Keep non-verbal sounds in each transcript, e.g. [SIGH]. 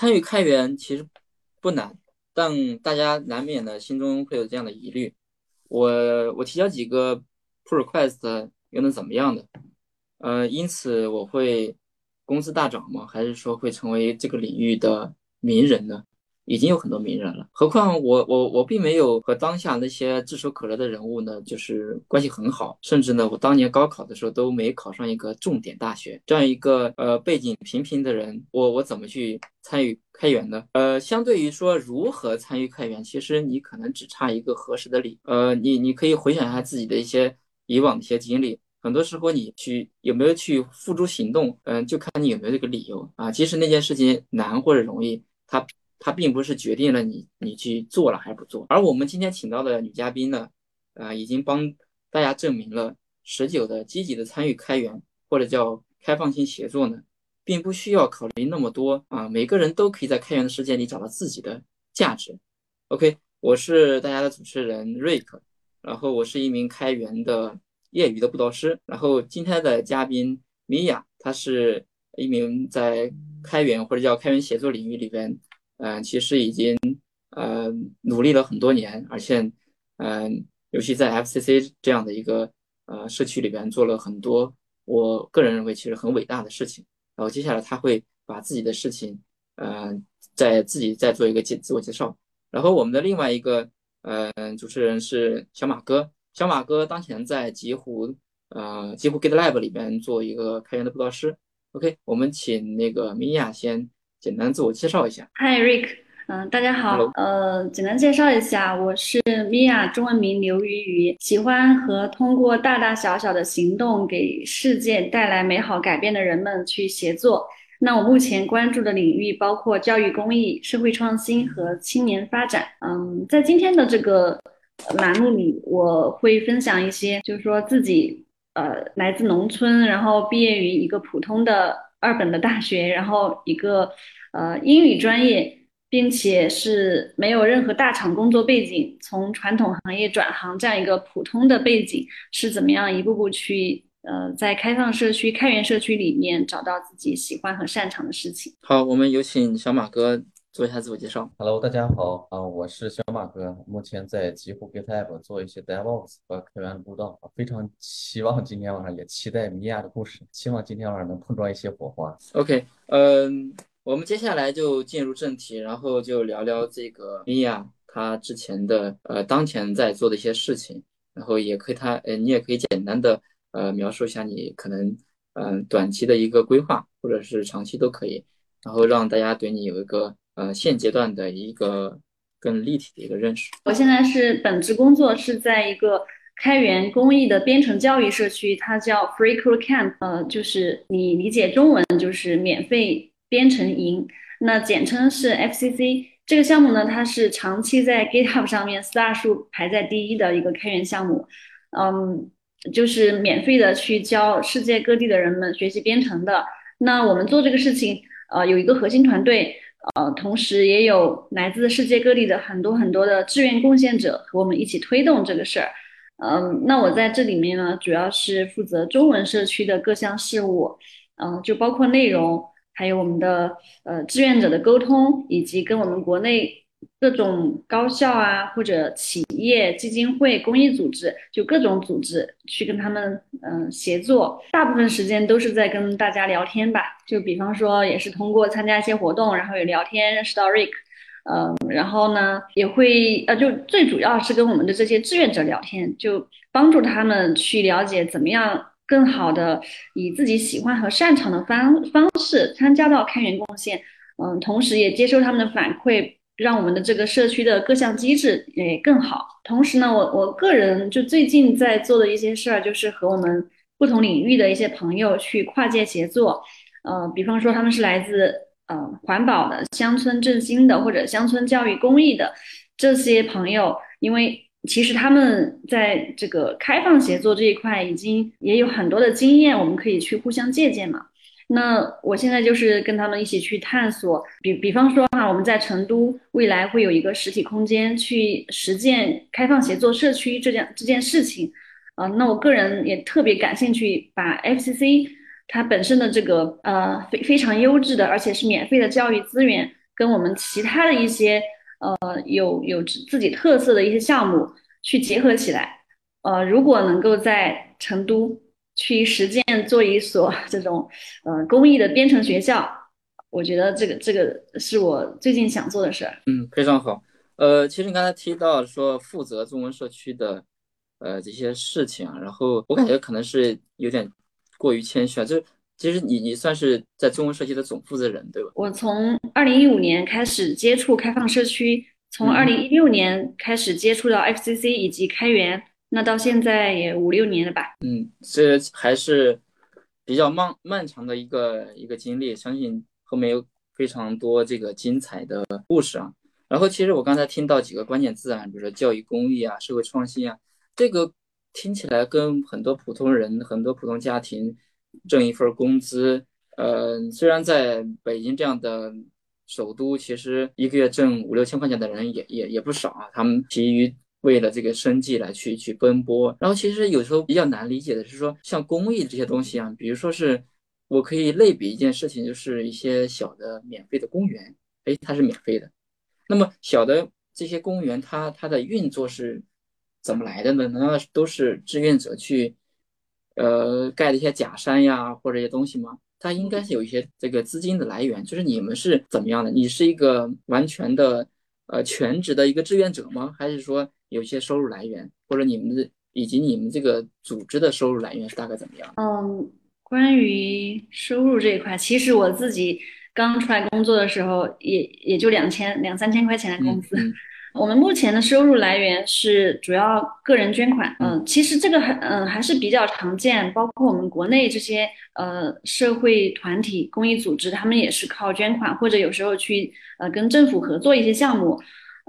参与开源其实不难，但大家难免的心中会有这样的疑虑。我我提交几个 pull request 又能怎么样的？呃，因此我会工资大涨吗？还是说会成为这个领域的名人呢？已经有很多名人了，何况我我我并没有和当下那些炙手可热的人物呢，就是关系很好，甚至呢，我当年高考的时候都没考上一个重点大学，这样一个呃背景平平的人，我我怎么去参与开源呢？呃，相对于说如何参与开源，其实你可能只差一个合适的理，呃，你你可以回想一下自己的一些以往的一些经历，很多时候你去有没有去付诸行动，嗯，就看你有没有这个理由。啊，即使那件事情难或者容易，它。它并不是决定了你你去做了还是不做，而我们今天请到的女嘉宾呢，啊，已经帮大家证明了持久的积极的参与开源或者叫开放性协作呢，并不需要考虑那么多啊，每个人都可以在开源的世界里找到自己的价值。OK，我是大家的主持人瑞克，然后我是一名开源的业余的布道师，然后今天的嘉宾米娅，她是一名在开源或者叫开源协作领域里边。嗯，其实已经呃努力了很多年，而且嗯，尤其在 FCC 这样的一个呃社区里边做了很多，我个人认为其实很伟大的事情。然后接下来他会把自己的事情，嗯，在自己再做一个介自我介绍。然后我们的另外一个嗯主持人是小马哥，小马哥当前在极狐呃极狐 GitLab 里边做一个开源的布道师。OK，我们请那个米娅先。简单自我介绍一下。Hi Rick，嗯，大家好。呃，简单介绍一下，我是 Mia，中文名刘鱼鱼，喜欢和通过大大小小的行动给世界带来美好改变的人们去协作。那我目前关注的领域包括教育公益、社会创新和青年发展。嗯，在今天的这个栏目里，我会分享一些，就是说自己呃来自农村，然后毕业于一个普通的。二本的大学，然后一个呃英语专业，并且是没有任何大厂工作背景，从传统行业转行这样一个普通的背景，是怎么样一步步去呃在开放社区、开源社区里面找到自己喜欢和擅长的事情？好，我们有请小马哥。做一下自我介绍。Hello，大家好啊，我是小马哥，目前在极狐 GitLab 做一些 DevOps 和开源的布道，非常期望今天晚上，也期待米娅的故事，希望今天晚上能碰撞一些火花。OK，嗯，我们接下来就进入正题，然后就聊聊这个米娅她之前的呃当前在做的一些事情，然后也可以她呃你也可以简单的呃描述一下你可能嗯短期的一个规划，或者是长期都可以，然后让大家对你有一个。呃，现阶段的一个更立体的一个认识。我现在是本职工作是在一个开源公益的编程教育社区，它叫 Free Code Camp，呃，就是你理解中文就是免费编程营，那简称是 FCC。这个项目呢，它是长期在 GitHub 上面 star 数排在第一的一个开源项目，嗯，就是免费的去教世界各地的人们学习编程的。那我们做这个事情，呃，有一个核心团队。呃，同时也有来自世界各地的很多很多的志愿贡献者和我们一起推动这个事儿。嗯，那我在这里面呢，主要是负责中文社区的各项事务，嗯，就包括内容，还有我们的呃志愿者的沟通，以及跟我们国内。各种高校啊，或者企业、基金会、公益组织，就各种组织去跟他们嗯协作，大部分时间都是在跟大家聊天吧。就比方说，也是通过参加一些活动，然后有聊天认识到 Rick，嗯，然后呢也会呃，就最主要是跟我们的这些志愿者聊天，就帮助他们去了解怎么样更好的以自己喜欢和擅长的方方式参加到开源贡献，嗯，同时也接受他们的反馈。让我们的这个社区的各项机制也更好。同时呢，我我个人就最近在做的一些事儿，就是和我们不同领域的一些朋友去跨界协作。呃，比方说他们是来自呃环保的、乡村振兴的或者乡村教育公益的这些朋友，因为其实他们在这个开放协作这一块已经也有很多的经验，我们可以去互相借鉴嘛。那我现在就是跟他们一起去探索，比比方说哈，我们在成都未来会有一个实体空间去实践开放协作社区这件这件事情，啊，那我个人也特别感兴趣，把 FCC 它本身的这个呃非非常优质的而且是免费的教育资源跟我们其他的一些呃有有自己特色的一些项目去结合起来。呃，如果能够在成都去实践做一所 [LAUGHS] 这种呃公益的编程学校，我觉得这个这个是我最近想做的事儿。嗯，非常好。呃，其实你刚才提到说负责中文社区的呃这些事情啊，然后我感觉可能是有点过于谦虚啊。就其实你你算是在中文社区的总负责人，对吧？我从二零一五年开始接触开放社区，从二零一六年开始接触到 FCC 以及开源。那到现在也五六年了吧？嗯，这还是比较漫漫长的一个一个经历，相信后面有非常多这个精彩的故事啊。然后其实我刚才听到几个关键字啊，比如说教育公益啊、社会创新啊，这个听起来跟很多普通人、很多普通家庭挣一份工资，呃，虽然在北京这样的首都，其实一个月挣五六千块钱的人也也也不少啊，他们疲于。为了这个生计来去去奔波，然后其实有时候比较难理解的是说，像公益这些东西啊，比如说是我可以类比一件事情，就是一些小的免费的公园，哎，它是免费的。那么小的这些公园，它它的运作是怎么来的呢？难道都是志愿者去呃盖的一些假山呀，或者一些东西吗？它应该是有一些这个资金的来源。就是你们是怎么样的？你是一个完全的呃全职的一个志愿者吗？还是说？有些收入来源，或者你们的以及你们这个组织的收入来源是大概怎么样？嗯，关于收入这一块，其实我自己刚出来工作的时候，也也就两千两三千块钱的工资。我们目前的收入来源是主要个人捐款。嗯，其实这个还嗯还是比较常见，包括我们国内这些呃社会团体、公益组织，他们也是靠捐款，或者有时候去呃跟政府合作一些项目。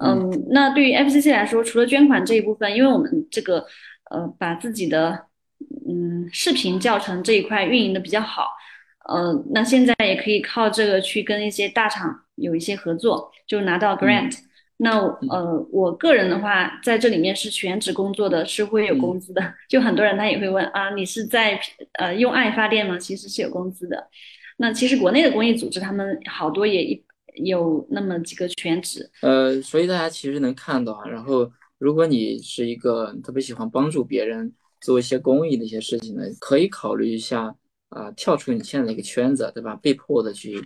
嗯，那对于 FCC 来说，除了捐款这一部分，因为我们这个呃把自己的嗯视频教程这一块运营的比较好，呃，那现在也可以靠这个去跟一些大厂有一些合作，就拿到 grant。那呃我个人的话，在这里面是全职工作的，是会有工资的。[LAUGHS] 就很多人他也会问啊，你是在呃用爱发电吗？其实是有工资的。那其实国内的公益组织，他们好多也一。有那么几个全职，呃，所以大家其实能看到啊。然后，如果你是一个特别喜欢帮助别人，做一些公益的一些事情呢，可以考虑一下啊，跳出你现在的一个圈子，对吧？被迫的去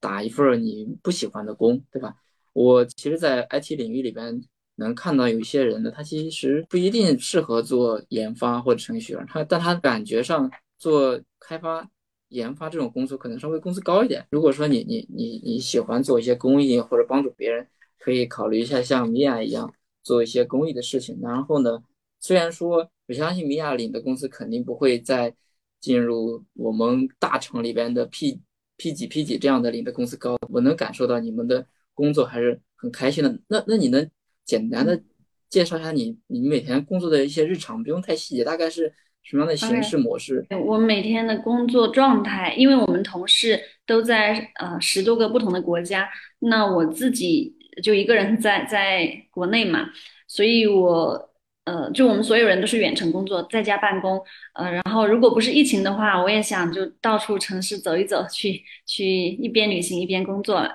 打一份你不喜欢的工，对吧？我其实，在 IT 领域里边能看到有一些人呢，他其实不一定适合做研发或者程序员，他但他感觉上做开发。研发这种工作可能稍微工资高一点。如果说你你你你喜欢做一些公益或者帮助别人，可以考虑一下像米娅一样做一些公益的事情。然后呢，虽然说我相信米娅领的工资肯定不会再进入我们大厂里边的 P P 几 P 几这样的领的工资高，我能感受到你们的工作还是很开心的。那那你能简单的介绍一下你你每天工作的一些日常，不用太细节，大概是？什么样的形式模式？我每天的工作状态，因为我们同事都在呃十多个不同的国家，那我自己就一个人在在国内嘛，所以我呃就我们所有人都是远程工作，在家办公。呃，然后如果不是疫情的话，我也想就到处城市走一走，去去一边旅行一边工作。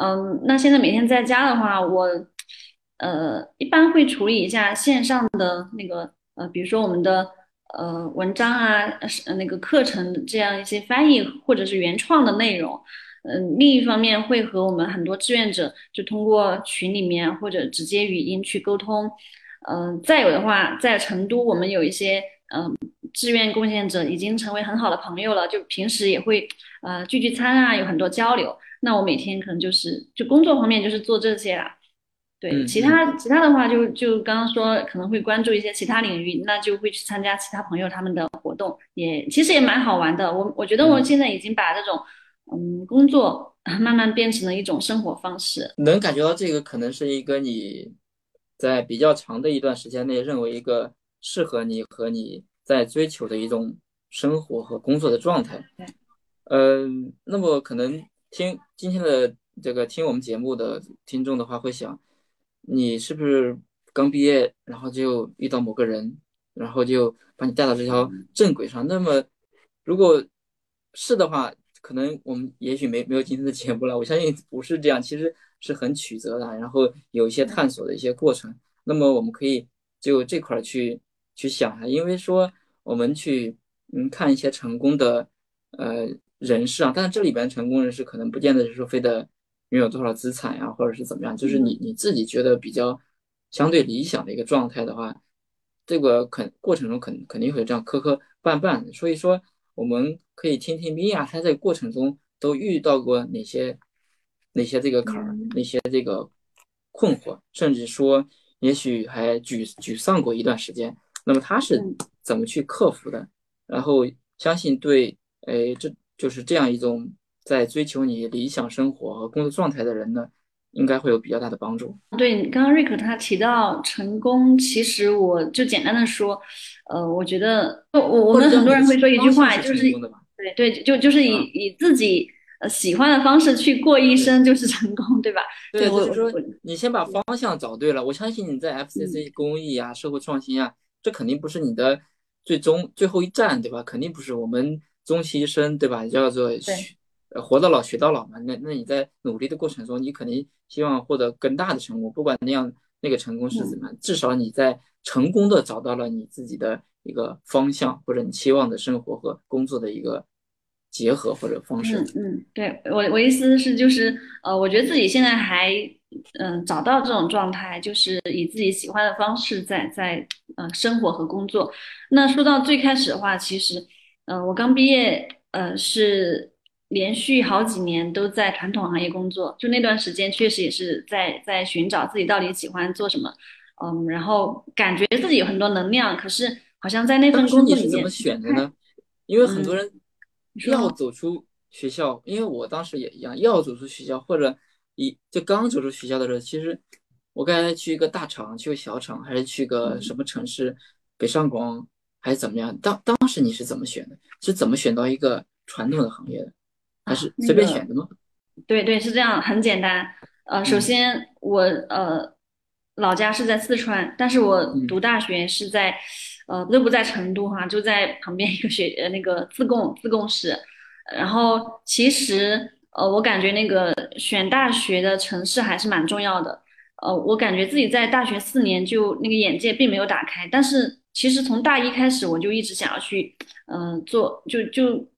嗯，那现在每天在家的话，我呃一般会处理一下线上的那个呃，比如说我们的。呃，文章啊，是那个课程这样一些翻译或者是原创的内容，嗯，另一方面会和我们很多志愿者就通过群里面或者直接语音去沟通，嗯，再有的话，在成都我们有一些嗯志愿贡献者已经成为很好的朋友了，就平时也会呃聚聚餐啊，有很多交流。那我每天可能就是就工作方面就是做这些啦。对，其他其他的话，就就刚刚说可能会关注一些其他领域，那就会去参加其他朋友他们的活动，也其实也蛮好玩的。我我觉得我现在已经把这种嗯工作慢慢变成了一种生活方式。能感觉到这个可能是一个你在比较长的一段时间内认为一个适合你和你在追求的一种生活和工作的状态。对，嗯，那么可能听今天的这个听我们节目的听众的话会想。你是不是刚毕业，然后就遇到某个人，然后就把你带到这条正轨上？那么，如果是的话，可能我们也许没没有今天的节目了。我相信不是这样，其实是很曲折的，然后有一些探索的一些过程。那么我们可以就这块去去想啊，因为说我们去嗯看一些成功的呃人士啊，但是这里边成功人士可能不见得是说非得拥有多少资产呀，或者是怎么样，就是你你自己觉得比较相对理想的一个状态的话，这个肯过程中肯肯定会这样磕磕绊绊。所以说，我们可以听听米娅她在过程中都遇到过哪些哪些这个坎儿，哪些这个困惑，甚至说。也许还沮沮丧过一段时间，那么他是怎么去克服的？然后相信对，哎，这就是这样一种在追求你理想生活和工作状态的人呢，应该会有比较大的帮助。对，刚刚瑞克他提到成功，其实我就简单的说，呃，我觉得我我们很多人会说一句话，就是对对，就就是以以自己。呃，喜欢的方式去过一生就是成功，对吧？对，就是说你先把方向找对了。我相信你在 FCC 公益啊、社会创新啊，这肯定不是你的最终最后一站，对吧？肯定不是我们终其一生，对吧？叫做学活到老学到老嘛。那那你在努力的过程中，你肯定希望获得更大的成功，不管那样那个成功是怎么样，至少你在成功的找到了你自己的一个方向，或者你期望的生活和工作的一个。结合或者方式，嗯嗯，对我我意思是就是，呃，我觉得自己现在还，嗯，找到这种状态，就是以自己喜欢的方式在在呃生活和工作。那说到最开始的话，其实，呃，我刚毕业，呃，是连续好几年都在传统行业工作，就那段时间确实也是在在寻找自己到底喜欢做什么，嗯，然后感觉自己有很多能量，可是好像在那份工作里面，怎么选的呢？因为很多人。要走出学校，因为我当时也一样，要走出学校，或者一就刚走出学校的时候，其实我刚才去一个大厂，去个小厂，还是去个什么城市，北上广还是怎么样？当当时你是怎么选的？是怎么选到一个传统的行业的？还是随便选的吗？对对，是这样，很简单。呃，首先我呃老家是在四川，但是我读大学是在。呃，都不在成都哈，就在旁边一个学呃那个自贡自贡市。然后其实呃，我感觉那个选大学的城市还是蛮重要的。呃，我感觉自己在大学四年就那个眼界并没有打开，但是其实从大一开始我就一直想要去嗯做，就就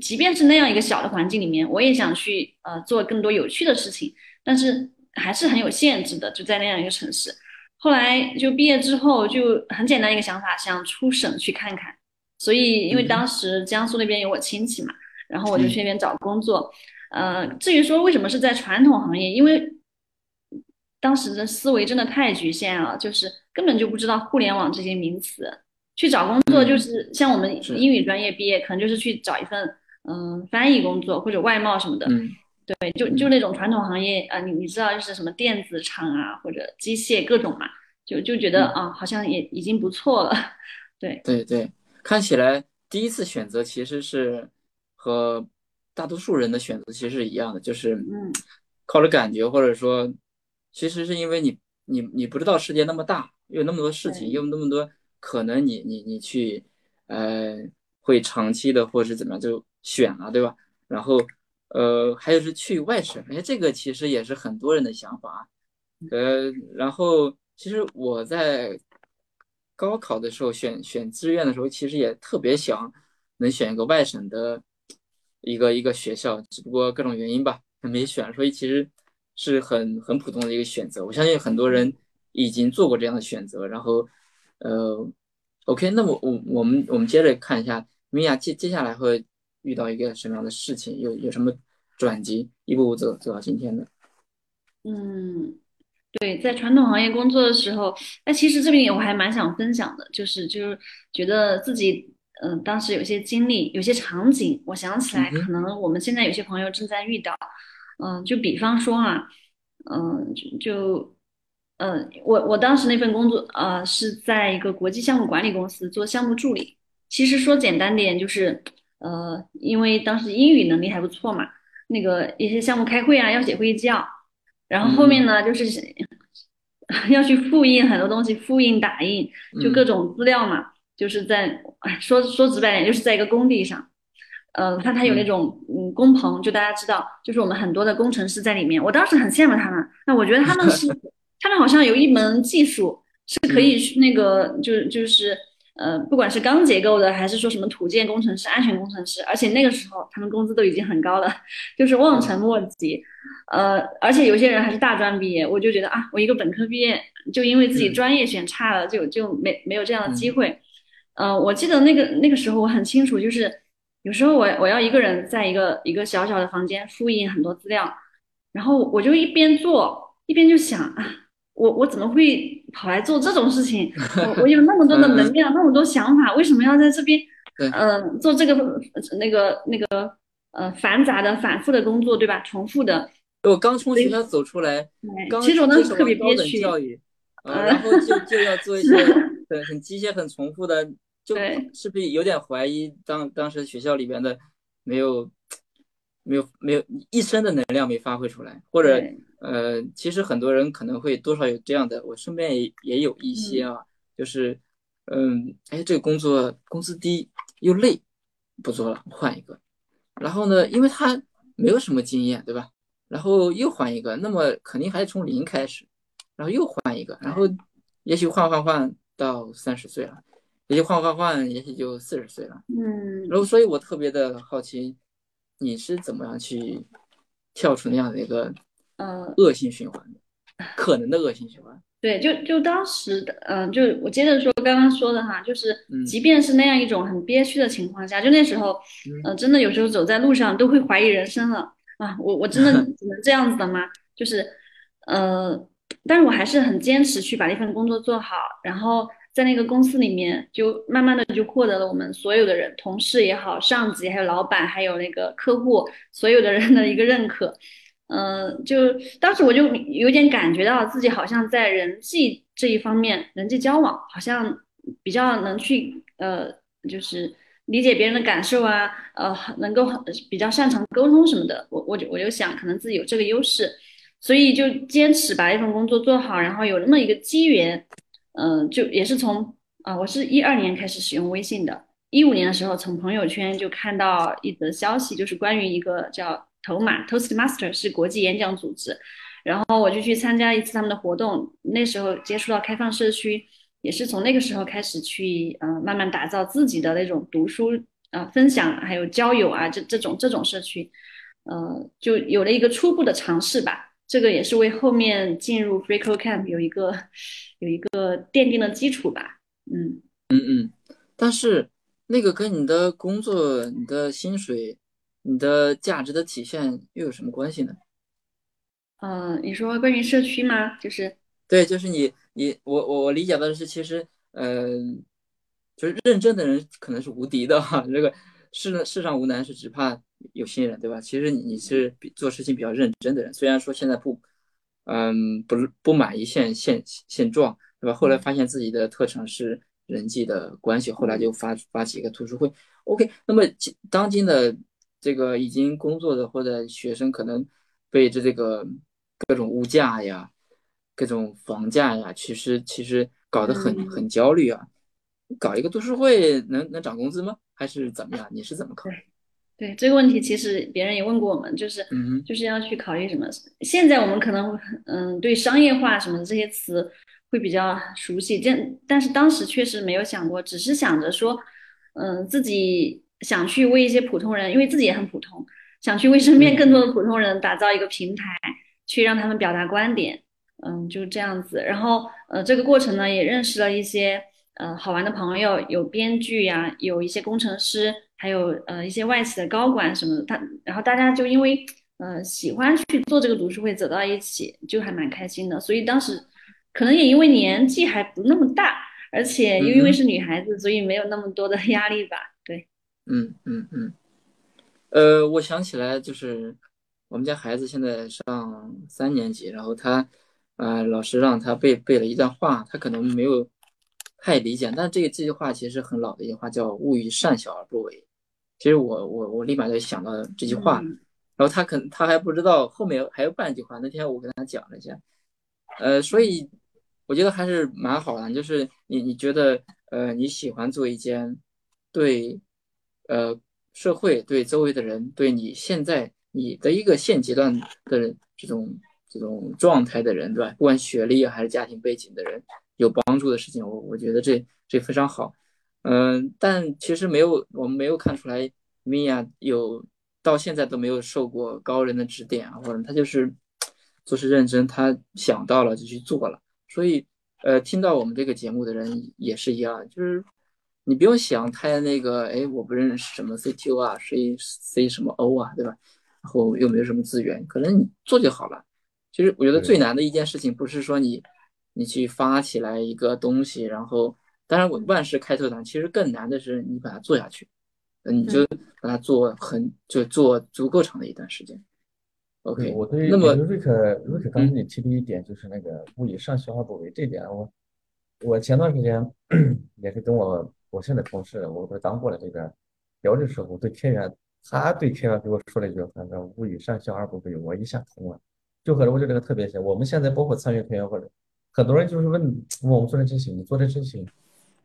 即便是那样一个小的环境里面，我也想去呃做更多有趣的事情，但是还是很有限制的，就在那样一个城市。后来就毕业之后就很简单一个想法，想出省去看看。所以因为当时江苏那边有我亲戚嘛，然后我就去那边找工作。呃，至于说为什么是在传统行业，因为当时的思维真的太局限了，就是根本就不知道互联网这些名词。去找工作就是像我们英语专业毕业，可能就是去找一份嗯翻译工作或者外贸什么的。嗯对，就就那种传统行业啊，你你知道就是什么电子厂啊，或者机械各种嘛，就就觉得啊，好像也已经不错了。[LAUGHS] 对对对，看起来第一次选择其实是和大多数人的选择其实是一样的，就是嗯，靠着感觉，或者说其实是因为你你你不知道世界那么大，有那么多事情，有那么多可能，你你你去呃会长期的或者是怎么样就选了，对吧？然后。呃，还有是去外省，哎，这个其实也是很多人的想法。呃，然后其实我在高考的时候选选志愿的时候，其实也特别想能选一个外省的一个一个学校，只不过各种原因吧，没选。所以其实是很很普通的一个选择。我相信很多人已经做过这样的选择。然后，呃，OK，那我我我们我们接着看一下米娅接接下来会遇到一个什么样的事情，有有什么？转机一步步走走到今天的，嗯，对，在传统行业工作的时候，那，其实这边我还蛮想分享的，就是就是觉得自己，嗯，当时有些经历，有些场景，我想起来，可能我们现在有些朋友正在遇到，嗯，就比方说啊，嗯，就就，嗯，我我当时那份工作，呃，是在一个国际项目管理公司做项目助理，其实说简单点就是，呃，因为当时英语能力还不错嘛。那个一些项目开会啊，要写会议纪要，然后后面呢，就是 [LAUGHS] 要去复印很多东西，复印打印，就各种资料嘛，就是在说说直白点，就是在一个工地上，呃，他他有那种嗯工棚，就大家知道，就是我们很多的工程师在里面。我当时很羡慕他们，那我觉得他们是 [LAUGHS] 他们好像有一门技术是可以去那个，就就是呃，不管是钢结构的，还是说什么土建工程师、安全工程师，而且那个时候他们工资都已经很高了，就是望尘莫及。呃，而且有些人还是大专毕业，我就觉得啊，我一个本科毕业，就因为自己专业选差了，就就没没有这样的机会。嗯，我记得那个那个时候我很清楚，就是有时候我我要一个人在一个一个小小的房间复印很多资料，然后我就一边做一边就想啊，我我怎么会跑来做这种事情？我我有那么多的能量，那么多想法，为什么要在这边嗯做这个那个那个呃繁杂的反复的工作，对吧？重复的。我刚从学校走出来，刚接受特别憋屈教育，然后就就要做一些 [LAUGHS] 很很机械、很重复的。就是不是有点怀疑当当时学校里边的没有没有没有一身的能量没发挥出来，或者呃，其实很多人可能会多少有这样的，我身边也也有一些啊，就是嗯，哎，这个工作工资低又累，不做了，换一个。然后呢，因为他没有什么经验，对吧？然后又换一个，那么肯定还是从零开始，然后又换一个，然后也许换换换到三十岁了。也就换换换，也许就四十岁了。嗯，然后所以我特别的好奇，你是怎么样去跳出那样的一个呃恶性循环的，可能的恶性循环。对，就就当时的，嗯，就我接着说刚刚说的哈，就是即便是那样一种很憋屈的情况下，就那时候，嗯，真的有时候走在路上都会怀疑人生了啊！我我真的 [LAUGHS] 只能这样子的吗？就是，呃，但是我还是很坚持去把那份工作做好，然后。在那个公司里面，就慢慢的就获得了我们所有的人，同事也好，上级还有老板，还有那个客户，所有的人的一个认可。嗯，就当时我就有点感觉到自己好像在人际这一方面，人际交往好像比较能去呃，就是理解别人的感受啊，呃，能够比较擅长沟通什么的。我我就我就想，可能自己有这个优势，所以就坚持把一份工作做好，然后有那么一个机缘。嗯，就也是从啊，我是一二年开始使用微信的，一五年的时候从朋友圈就看到一则消息，就是关于一个叫头马 Toastmaster 是国际演讲组织，然后我就去参加一次他们的活动，那时候接触到开放社区，也是从那个时候开始去呃慢慢打造自己的那种读书啊分享还有交友啊这这种这种社区，呃就有了一个初步的尝试吧。这个也是为后面进入 Freecode Camp 有一个有一个奠定的基础吧。嗯嗯嗯，但是那个跟你的工作、你的薪水、你的价值的体现又有什么关系呢？嗯，你说关于社区吗？就是对，就是你你我我我理解的是，其实呃，就是认真的人可能是无敌的哈。这个世世上无难事，只怕。有心人对吧？其实你你是比做事情比较认真的人，虽然说现在不，嗯，不不满意现现现状，对吧？后来发现自己的特长是人际的关系，后来就发发起一个读书会。OK，那么当今的这个已经工作的或者学生，可能被这这个各种物价呀、各种房价呀，其实其实搞得很很焦虑啊。搞一个读书会能能涨工资吗？还是怎么样？你是怎么考虑？[LAUGHS] 对这个问题，其实别人也问过我们，就是就是要去考虑什么。现在我们可能嗯对商业化什么的这些词会比较熟悉，但但是当时确实没有想过，只是想着说，嗯自己想去为一些普通人，因为自己也很普通，想去为身边更多的普通人打造一个平台，去让他们表达观点，嗯就这样子。然后呃这个过程呢，也认识了一些呃好玩的朋友，有编剧呀，有一些工程师。还有呃一些外企的高管什么的，他然后大家就因为呃喜欢去做这个读书会走到一起，就还蛮开心的。所以当时可能也因为年纪还不那么大，而且又因为是女孩子，所以没有那么多的压力吧。对，嗯嗯嗯。呃，我想起来就是我们家孩子现在上三年级，然后他呃老师让他背背了一段话，他可能没有。太理解，但这个这句话其实很老的一句话，叫“勿以善小而不为”。其实我我我立马就想到这句话，然后他可能他还不知道后面还有半句话。那天我跟他讲了一下，呃，所以我觉得还是蛮好的。就是你你觉得呃你喜欢做一件对呃社会、对周围的人、对你现在你的一个现阶段的这种这种状态的人，对吧？不管学历还是家庭背景的人，有帮助的事情，我我觉得这这非常好。嗯，但其实没有，我们没有看出来米娅有到现在都没有受过高人的指点啊，或者他就是做事认真，他想到了就去做了。所以，呃，听到我们这个节目的人也是一样，就是你不用想太那个，哎，我不认识什么 CTO 啊，C C 什么 O 啊，对吧？然后又没有什么资源，可能你做就好了。其实我觉得最难的一件事情不是说你你去发起来一个东西，然后。当然，我万事开头难，其实更难的是你把它做下去，你就把它做很就做足够长的一段时间。OK，我对那么瑞克瑞克刚才你提的一点就是那个物以善小而不为这点，我我前段时间 [CLEARS THROAT] 也是跟我我现在同事，我不是刚过来这边聊的时候，对开源，他对开源给我说了一句话，叫勿以善小而不为，我一下通了，就可能我觉得这个特别像。我们现在包括参与开源或者很多人就是问 [TSK] 问我们做这事情，你做这事情。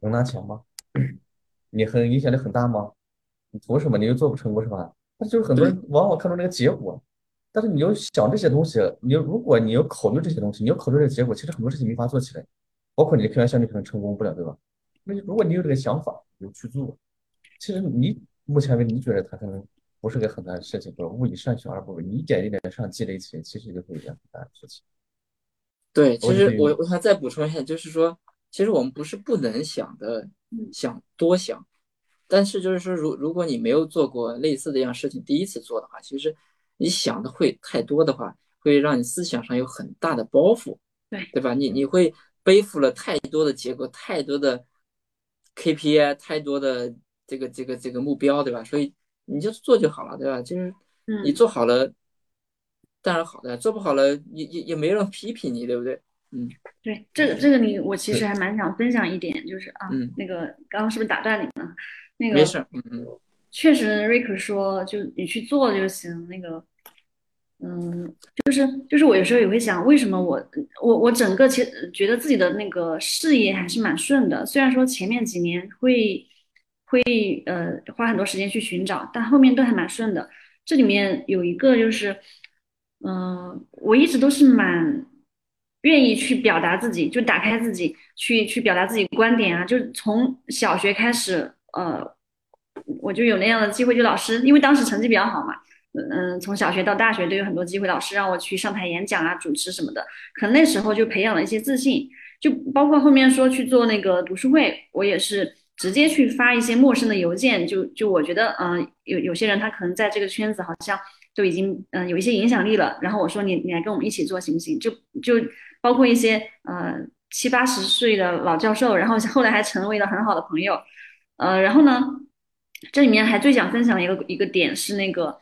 能拿钱吗？[CLEARS THROAT] 你很影响力很大吗？你图什么？你又做不成功是吧？那就是很多人往往看重那个结果，但是你要想这些东西，你如果你要考虑这些东西，你要考虑这个结果，其实很多事情没法做起来，包括你的开源项目可能成功不了，对吧？那如果你有这个想法，你就去做，其实你目前为止你觉得它可能不是个很难的事情，或者勿以善小而不为，你一点一点上积累起来，其实就可以一件很大的事情。对，其实我我想再补充一下，就是说。其实我们不是不能想的，想多想，但是就是说，如如果你没有做过类似的一样事情，第一次做的话，其实你想的会太多的话，会让你思想上有很大的包袱，对对吧？你你会背负了太多的结果，太多的 KPI，太多的这个这个这个目标，对吧？所以你就做就好了，对吧？就是你做好了，当然好的，做不好了，也也也没人批评你，对不对？嗯，对，这个这个你我其实还蛮想分享一点，就是啊，那个刚刚是不是打断你了？那个没事，嗯嗯，确实瑞克说就你去做就行。那个，嗯，就是就是我有时候也会想，为什么我我我整个其实觉得自己的那个事业还是蛮顺的，虽然说前面几年会会呃花很多时间去寻找，但后面都还蛮顺的。这里面有一个就是，嗯，我一直都是蛮。愿意去表达自己，就打开自己，去去表达自己观点啊！就从小学开始，呃，我就有那样的机会。就老师，因为当时成绩比较好嘛，嗯，从小学到大学都有很多机会，老师让我去上台演讲啊、主持什么的。可能那时候就培养了一些自信，就包括后面说去做那个读书会，我也是直接去发一些陌生的邮件。就就我觉得，嗯，有有些人他可能在这个圈子好像都已经嗯有一些影响力了。然后我说你你来跟我们一起做行不行？就就。包括一些呃七八十岁的老教授，然后后来还成为了很好的朋友，呃，然后呢，这里面还最想分享一个一个点是那个，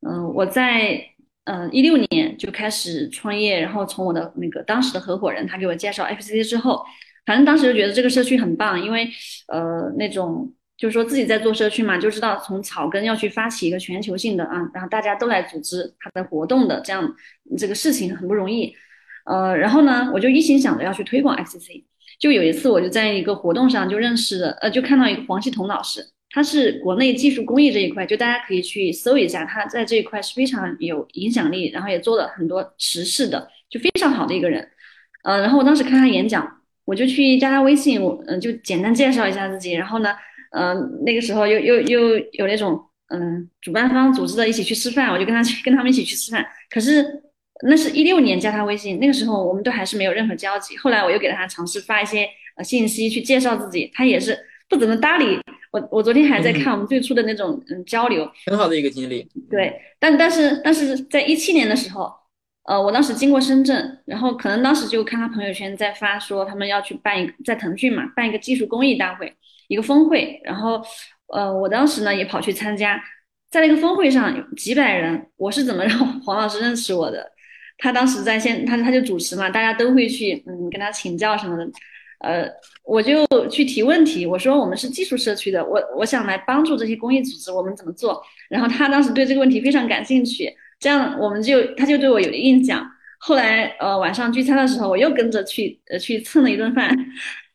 嗯，我在嗯一六年就开始创业，然后从我的那个当时的合伙人他给我介绍 FCC 之后，反正当时就觉得这个社区很棒，因为呃那种就是说自己在做社区嘛，就知道从草根要去发起一个全球性的啊，然后大家都来组织他的活动的这样这个事情很不容易。呃，然后呢，我就一心想着要去推广 FCC。就有一次，我就在一个活动上就认识了，呃，就看到一个黄希彤老师，他是国内技术公益这一块，就大家可以去搜一下，他在这一块是非常有影响力，然后也做了很多实事的，就非常好的一个人。呃，然后我当时看他演讲，我就去加他微信，我嗯就简单介绍一下自己。然后呢，嗯，那个时候又又又有那种嗯主办方组织的一起去吃饭，我就跟他去跟他们一起去吃饭。可是。那是一六年加他微信，那个时候我们都还是没有任何交集。后来我又给他尝试发一些呃信息去介绍自己，他也是不怎么搭理我。我昨天还在看我们最初的那种嗯交流，很好的一个经历。对，但但是但是在一七年的时候，呃，我当时经过深圳，然后可能当时就看他朋友圈在发说他们要去办一个在腾讯嘛办一个技术公益大会一个峰会，然后呃我当时呢也跑去参加，在那个峰会上有几百人，我是怎么让 [LAUGHS] 黄老师认识我的？他当时在线，他他就主持嘛，大家都会去嗯跟他请教什么的，呃，我就去提问题，我说我们是技术社区的，我我想来帮助这些公益组织，我们怎么做？然后他当时对这个问题非常感兴趣，这样我们就他就对我有印象。后来呃晚上聚餐的时候，我又跟着去呃去蹭了一顿饭，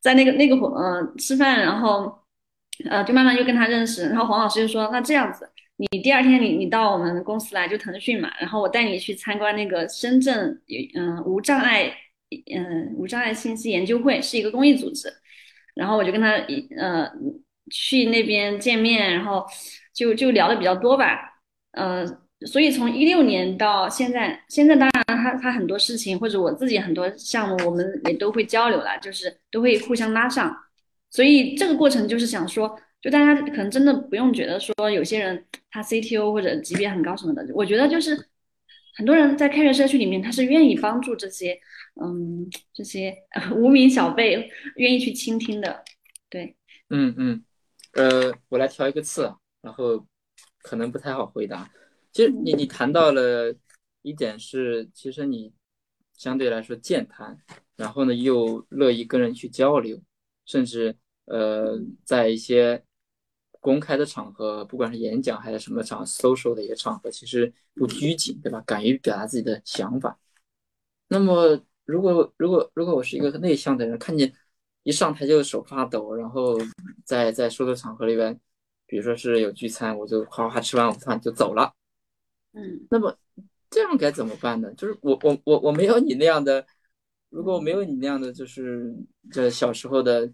在那个那个呃吃饭，然后呃，就慢慢又跟他认识。然后黄老师就说，那这样子，你第二天你你到我们公司来，就腾讯嘛，然后我带你去参观那个深圳嗯无障碍嗯无障碍信息研究会，是一个公益组织。然后我就跟他呃去那边见面，然后就就聊的比较多吧，呃，所以从一六年到现在，现在当然他他很多事情或者我自己很多项目，我们也都会交流了，就是都会互相拉上，所以这个过程就是想说，就大家可能真的不用觉得说有些人他 CTO 或者级别很高什么的，我觉得就是很多人在开源社区里面，他是愿意帮助这些。嗯，这些 [LAUGHS] 无名小辈愿意去倾听的，对，嗯嗯，呃，我来挑一个刺，然后可能不太好回答。其实你你谈到了一点是，其实你相对来说健谈，然后呢又乐意跟人去交流，甚至呃在一些公开的场合，不管是演讲还是什么场 social 的一个场合，其实不拘谨，对吧？敢于表达自己的想法，那么。如果如果如果我是一个内向的人，看见一上台就手发抖，然后在在说的场合里边，比如说是有聚餐，我就哗哗吃完午饭就走了。嗯，那么这样该怎么办呢？就是我我我我没有你那样的，如果我没有你那样的，就是这小时候的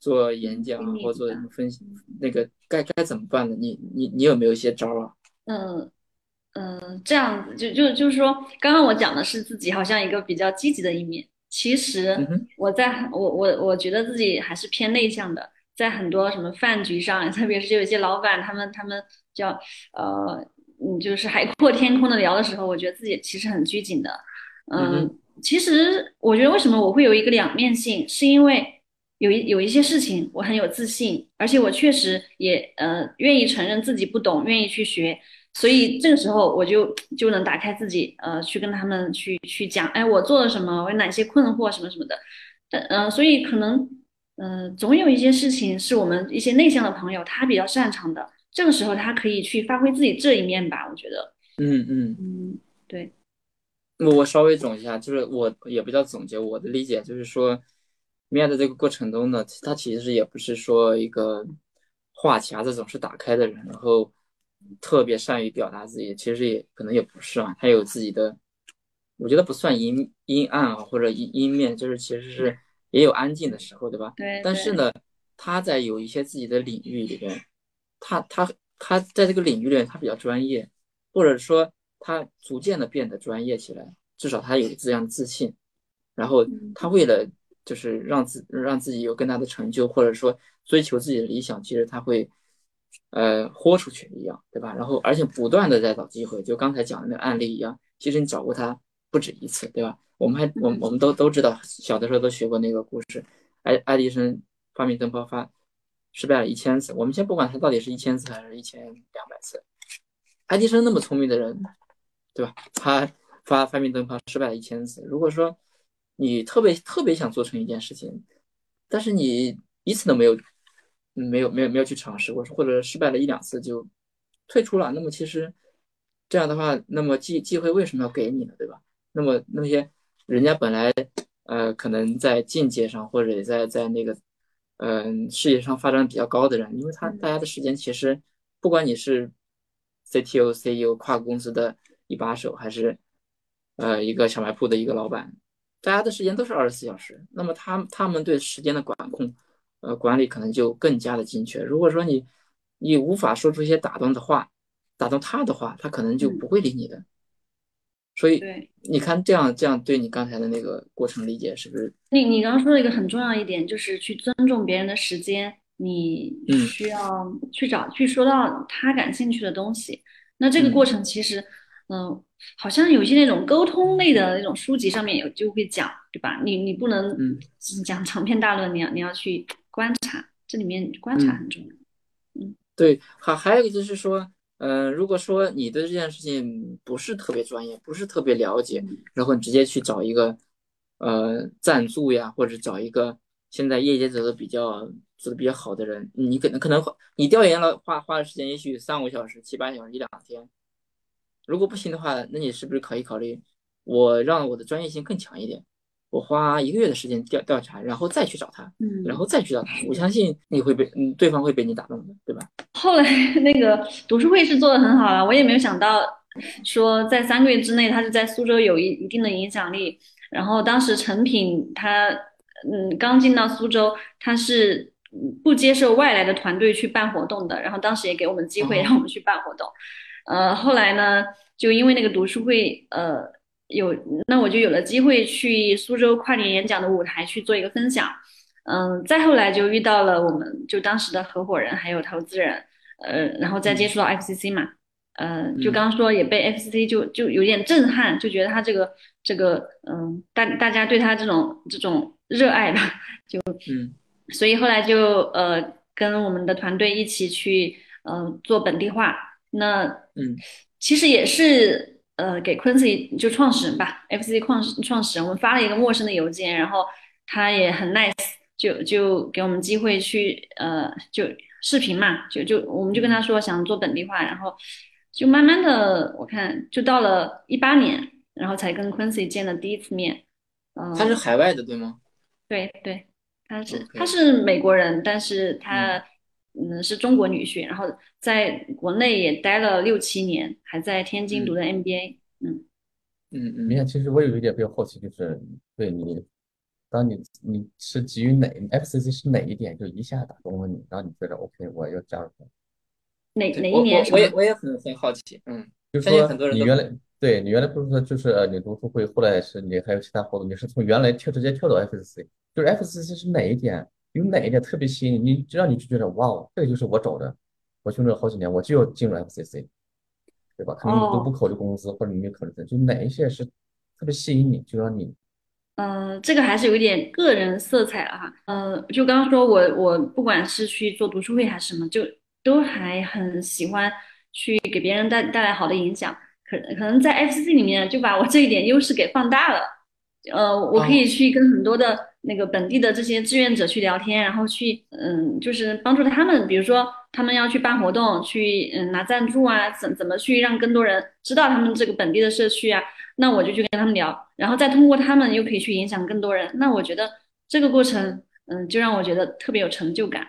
做演讲或做分析，那个该该怎么办呢？你你你有没有一些招啊？嗯。嗯，这样子就就就是说，刚刚我讲的是自己好像一个比较积极的一面。其实我在我我我觉得自己还是偏内向的，在很多什么饭局上，特别是有一些老板他们他们叫呃嗯就是海阔天空的聊的时候，我觉得自己其实很拘谨的。嗯，其实我觉得为什么我会有一个两面性，是因为有一有一些事情我很有自信，而且我确实也呃愿意承认自己不懂，愿意去学。所以这个时候我就就能打开自己，呃，去跟他们去去讲，哎，我做了什么，我有哪些困惑，什么什么的。但嗯，所以可能嗯，总有一些事情是我们一些内向的朋友他比较擅长的，这个时候他可以去发挥自己这一面吧，我觉得。嗯嗯嗯，对。我我稍微总结一下，就是我也不叫总结，我的理解就是说，面的这个过程中呢，他其实也不是说一个话匣子总是打开的人，然后。特别善于表达自己，其实也可能也不是啊，他有自己的，我觉得不算阴阴暗啊，或者阴阴面，就是其实是也有安静的时候，对吧？对。但是呢，他在有一些自己的领域里边，他他他在这个领域里面他比较专业，或者说他逐渐的变得专业起来，至少他有这样的自信，然后他为了就是让自让自己有更大的成就，或者说追求自己的理想，其实他会。呃，豁出去一样，对吧？然后，而且不断的在找机会，就刚才讲的那个案例一样，其实你找过他不止一次，对吧？我们还，我我们都都知道，小的时候都学过那个故事，爱爱迪生发明灯泡发失败了一千次，我们先不管他到底是一千次还是一千两百次，爱迪生那么聪明的人，对吧？他发发明灯泡失败了一千次，如果说你特别特别想做成一件事情，但是你一次都没有。没有没有没有去尝试过，或者失败了一两次就退出了。那么其实这样的话，那么机机会为什么要给你呢？对吧？那么那些人家本来呃可能在境界上或者在在那个嗯事业上发展比较高的人，因为他大家的时间其实不管你是 CTO、CEO 跨国公司的一把手，还是呃一个小卖铺的一个老板，大家的时间都是二十四小时。那么他他们对时间的管控。呃，管理可能就更加的精确。如果说你你无法说出一些打动的话，打动他的话，他可能就不会理你的。所以，你看这样这样对你刚才的那个过程理解是不是？你你刚刚说的一个很重要一点，就是去尊重别人的时间，你需要去找去说到他感兴趣的东西。那这个过程其实，嗯，好像有些那种沟通类的那种书籍上面有就会讲，对吧？你你不能讲长篇大论，你要你要去。观察这里面观察很重要，嗯，对，还还有一个就是说，嗯，如果说你对这件事情不是特别专业，不是特别了解，然后你直接去找一个，呃，赞助呀，或者找一个现在业界走的比较做的比较好的人，你可能可能你调研了花花的时间也许三五个小时、七八小时、一两天，如果不行的话，那你是不是可以考虑我让我的专业性更强一点，我花一个月的时间调调查，然后再去找他，嗯，然后再去找他，我相信你会被，嗯，对方会被你打动的，对吧？[LAUGHS] 后来那个读书会是做的很好了，我也没有想到说在三个月之内，他就在苏州有一一定的影响力。然后当时成品他嗯刚进到苏州，他是不接受外来的团队去办活动的。然后当时也给我们机会哦让我们去办活动。呃，后来呢，就因为那个读书会，呃，有那我就有了机会去苏州跨年演讲的舞台去做一个分享。嗯，再后来就遇到了我们就当时的合伙人还有投资人，呃，然后再接触到 FCC 嘛，呃，就嗯。刚刚说也被 FCC 就就有点震撼，就觉得他这个这个嗯，大大家对他这种这种热爱吧，嗯。所以后来就呃跟我们的团队一起去呃做本地化，那嗯。其实也是呃给 Quincy 就创始人吧，FCC 创始创始人，我们发了一个陌生的邮件，然后他也很 nice，就就给我们机会去呃就视频嘛，就就我们就跟他说想做本地化，然后就慢慢的我看就到了一八年，然后才跟 Quincy 见了第一次面，嗯、他是海外的，对吗？对对，他是他是美国人，但是他嗯是中国女婿，然后在国内也待了六七年，还在天津读的 MBA。嗯嗯明显，嗯其实我有一点比较好奇，就是对你，当你你是基于哪 FCC 是哪一点就一下打动了你，然后你觉得 OK 我要加入它，哪哪一我年什么？我我也我也很很好奇，嗯，就是相信很多人都说你原来对你原来不是说就是呃你读书会，后来是你还有其他活动，你是从原来跳直接跳到 FCC，就是 FCC 是哪一点有哪一点特别吸引你，你让你就觉得哇哦，这个就是我找的，我训练了好几年，我就要进入 FCC，对吧？可能你都不哦，考虑工资，或者你没考虑这，就哪一些是特别吸引你，就让你嗯，这个还是有一点个人色彩了哈。嗯，就刚刚说我我不管是去做读书会还是什么，就都还很喜欢去给别人带带来好的影响。可可能在 FCC 里面就把我这一点优势给放大了。呃，我可哦以去跟很多的那个本地的这些志愿者去聊天，然后去嗯，就是帮助他们，比如说他们要去办活动，去嗯拿赞助啊，怎怎么去让更多人知道他们这个本地的社区啊。那我就去跟他们聊，然后再通过他们又可以去影响更多人。那我觉得这个过程，嗯，就让我觉得特别有成就感。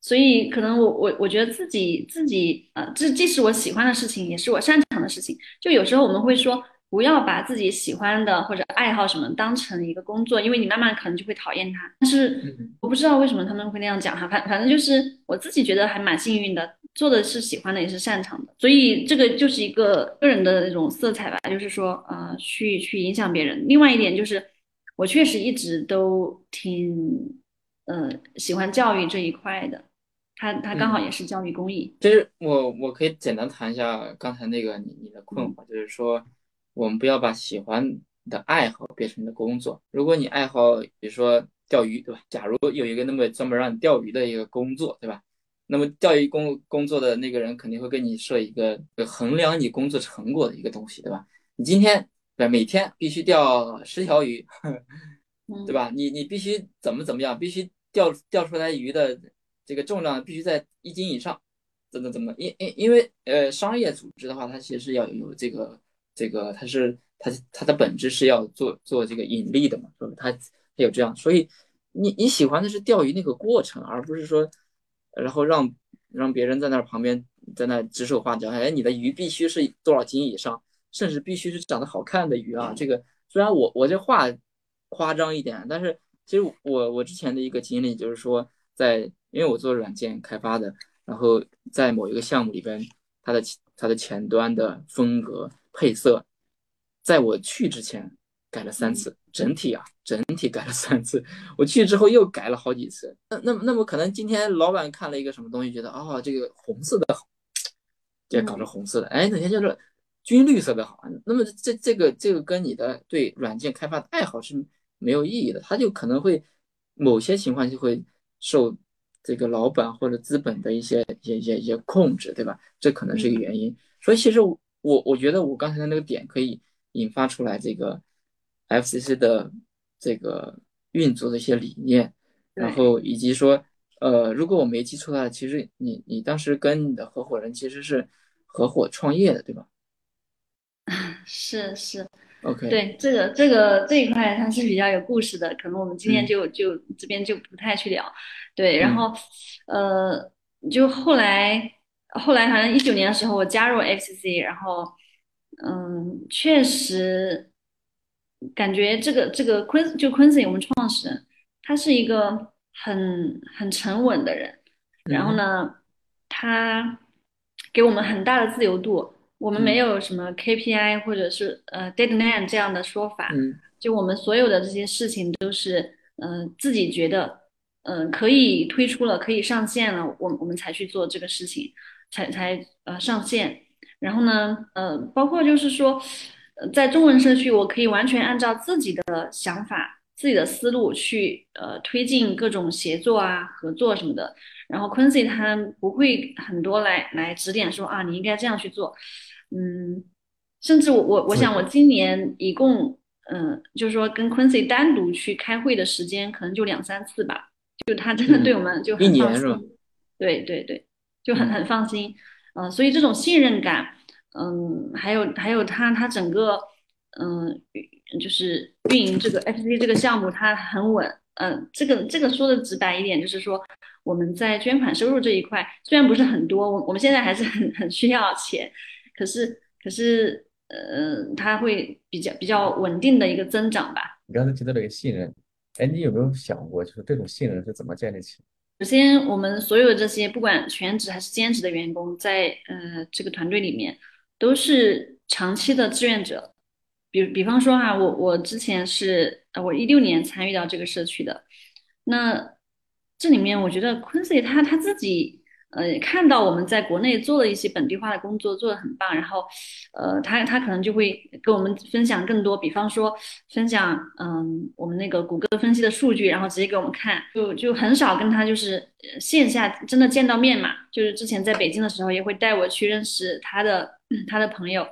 所以可能我我我觉得自己自己呃，这既是我喜欢的事情，也是我擅长的事情。就有时候我们会说，不要把自己喜欢的或者爱好什么当成一个工作，因为你慢慢可能就会讨厌它。但是嗯我不知道为什么他们会那样讲哈，反反正就是我自己觉得还蛮幸运的，做的是喜欢的，也是擅长的，所以这个就是一个个人的那种色彩吧，就是说呃，去去影响别人。另外一点就是，我确实一直都挺呃喜欢教育这一块的，他他刚好嗯。也是教育公益。其实我我可以简单谈一下刚才那个你你的困嗯惑，就是说我们不要把喜欢的爱好变成你的工作。如果你爱好，比如说钓鱼，对吧？假如有一个那么专门让你钓鱼的一个工作，对吧？那么钓鱼工工作的那个人肯定会给你设一个呃衡量你工作成果的一个东西，对吧？你今天对每天必须钓十条鱼，[LAUGHS] 对嗯吧？你你必须怎么怎么样，必须钓钓出来鱼的这个重量必须在一斤以上，怎么怎么？因因因为呃，商业组织的话，它其实是要有这个这个，它是它它的本质是要做做这个盈利的嘛，是吧？它它有这样，所以你你喜欢的是钓鱼那个过程，而不是说，然后让让别人在那儿旁边在那指手画脚，哎，你的鱼必须是多少斤以上，甚至必须是长得好看的鱼啊。这个虽然我我这话夸张一点，但是其实我我之前的一个经历就是说，在因为我做软件开发的，然后在某一个项目里边，它的它的前端的风格配色，在我去之前改了三次，整体啊整体改了三次，我去之后又改了好几次。那那么那么可能今天老板看了一个什么东西，觉得哦这个红色的好，就搞成红色的，哎哪天就是军绿色的好，那么这这个这个跟你的对软件开发的爱好是没有意义的，它就可能会某些情况就会受这个老板或者资本的一些一些一些一些控制，对吧？这可能是一个原因。所以其实我我觉得我刚才的那个点可以引发出来这个 FCC 的这个运作的一些理念，然，后以及说，呃，如果我没记错的话，其实你你当时跟你的合伙人其实是合伙创业的，对吧？[LAUGHS] 是是，OK，对，这个这个这一块它是比较有故事的，可能我们今天嗯。就就这边就不太去聊。对，然嗯。后呃，就后来后来好像一九年的时候我加入 FCC，然后嗯，确实感觉这个这个 Quin 就 Quincy 我们创始人，他是一个很很沉稳的人，然后嗯呢，他给我们很大的自由度。我们没嗯有什么 KPI 或者是呃 deadline 这样的说法，嗯就我们所有的这些事情都是嗯、呃自己觉得嗯、呃可以推出了，可以上线了，我我们才去做这个事情，才才呃上线。然后呢，呃，包括就是说，呃在中文社区，我可以完全按照自己的想法、自己的思路去呃推进各种协作啊、合作什么的。然后 Quincy 他不会很多来来指点说啊，你应该这样去做。嗯，甚至我我我想我今年一共，嗯、就是说跟 Quincy 单独去开会的时间可能就两三次吧，就他真的对嗯，我们就一很放年是吧？心，对对对，就很嗯很放心，嗯、所以这种信任感，嗯，还有还有他他整个，嗯，就是运营这个 FCC 这个项目，它很稳，嗯，这个这个说的直白一点，就是说我们在捐款收入这一块虽然不是很多，我我们现在还是很很需要钱。可是可是呃，它会比较比较稳定的一个增长吧。你刚才提到这个信任，哎，你有没有想过，就是这种信任是怎么建立起？首先，我们所有这些不管全职还是兼职的员工，在呃这个团队里面都是长期的志愿者。比比方说哈、我我之前是呃我一六年参与到这个社区的，那这里面我觉得 Quincy 他他自己呃看到我们在国内做了一些本地化的工作，做得很棒，然后呃他他可能就会跟我们分享更多，比方说分享嗯我们那个谷歌分析的数据，然后直接给我们看，就就很少跟他就是线下真的见到面嘛，就是之前在北京的时候也会带我去认识他的他的朋友。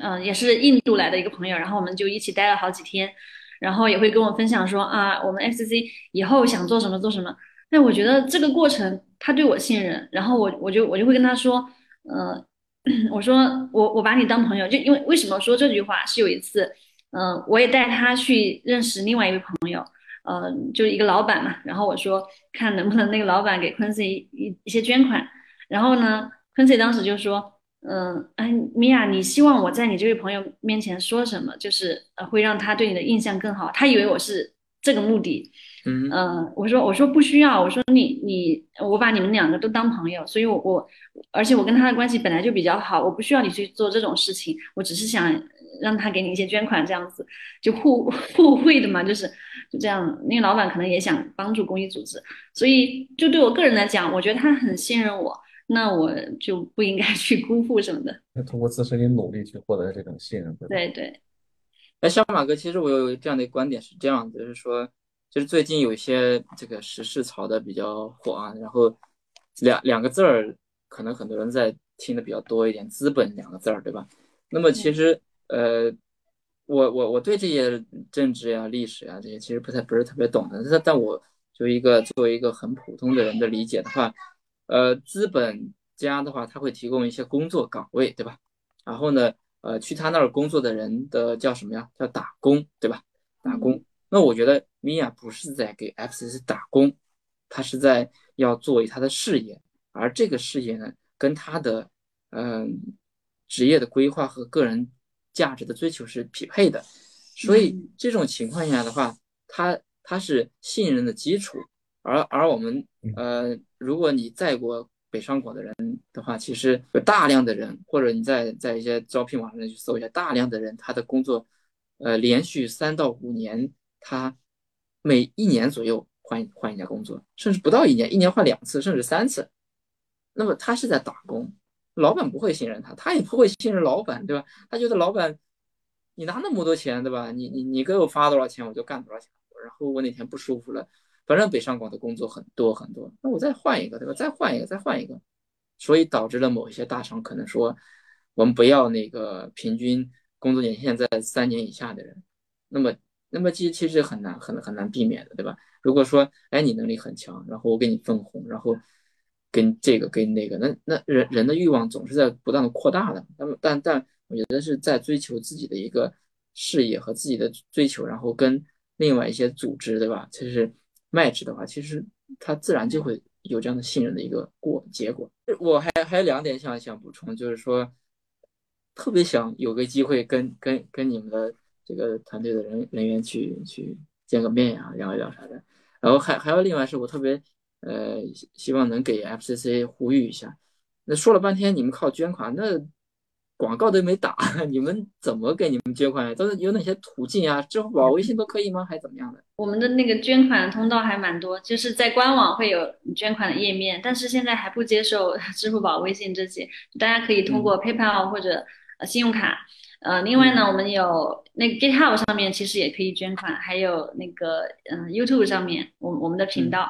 嗯、也是印度来的一个朋友，然后我们就一起待了好几天，然后也会跟我分享说啊，我们 FCC 以后想做什么做什么。那我觉得这个过程他对我信任，然后我我就我就会跟他说，呃，[CLEARS THROAT] 我说我我把你当朋友，就因为为什么说这句话？是有一次，嗯、我也带他去认识另外一位朋友，呃，就一个老板嘛，然后我说看能不能那个老板给 Quincy 一一些捐款，然后呢，Quincy 当时就说。嗯，哎，米娅，你希望我在你这位朋友面前说什么？就是呃，会让他对你的印象更好。他以为我是这个目的。嗯呃，我说我说不需要，我说你你我把你们两个都当朋友，所以我我而且我跟他的关系本来就比较好，我不需要你去做这种事情，我只是想让他给你一些捐款，这样子就互 [LAUGHS] 互惠的嘛，就是就这样。那个老板可能也想帮助公益组织，所以就对我个人来讲，我觉得他很信任我。那我就不应该去辜负什么的。是 [LAUGHS] 通过自身的努力去获得这种信任，对？对对。哎，小马哥，其实我有这样的一个观点是这样的，就是说，就是最近有一些这个时事炒的比较火啊，然后两两个字儿，可能很多人在听的比较多一点，资本两个字儿，对吧？那么其实呃，我我我对这些政治呀、历史呀这些其实不太不是特别懂的，但但我就一个作为一个很普通的人的理解的话。呃，资本家的话，他会提供一些工作岗位，对吧？然后呢，呃，去他那儿工作的人的叫什么呀？叫打工，对吧？打工。那我觉得米娅不是在给 FCC 打工，他是在要作为他的事业，而这个事业呢，跟他的嗯、呃、职业的规划和个人价值的追求是匹配的。所以这种情况下的话，他他是信任的基础。而而我们呃，如果你在过北上广的人的话，其实有大量的人，或者你在在一些招聘网站去搜一下，大量的人他的工作，呃，连续三到五年，他每一年左右换换一家工作，甚至不到一年，一年换两次，甚至三次。那么他是在打工，老板不会信任他，他也不会信任老板，对吧？他觉得老板，你拿那么多钱，对吧？你你你给我发多少钱，我就干多少钱。然后我哪天不舒服了。反正北上广的工作很多很多，那我再换一个，对吧？再换一个，再换一个，所以导致了某一些大厂可能说，我们不要那个平均工作年限在三年以下的人。那么，那么其实其实很难很很难避免的，对吧？如果说，哎，你能力很强，然后我给你分红，然后跟这个跟那个，那那人人的欲望总是在不断的扩大的。那么，但但我觉得是在追求自己的一个事业和自己的追求，然后跟另外一些组织，对吧？其实 match 的话，其实它自然就会有这样的信任的一个过结果。我还还有两点想想补充，就是说特别想有个机会跟跟跟你们的这个团队的人人员去去见个面呀，聊一聊啥的。然后还还有另外是我特别呃希望能给 FCC 呼吁一下。那说了半天，你们靠捐款，那广告都没打，[LAUGHS] 你们怎么给你们捐款？都是有哪些途径啊？支付宝、微信都可以吗？还是怎么样的？我们的那个捐款通道还蛮多，就是在官网会有捐款的页面，但是现在还不接受 [LAUGHS] 支付宝、微信这些，大家可以通过 PayPal 或者呃信用卡。呃，另外呢，我们有那个 GitHub 上面其实也可以捐款，还有那个嗯 YouTube 上面，我我们的频道，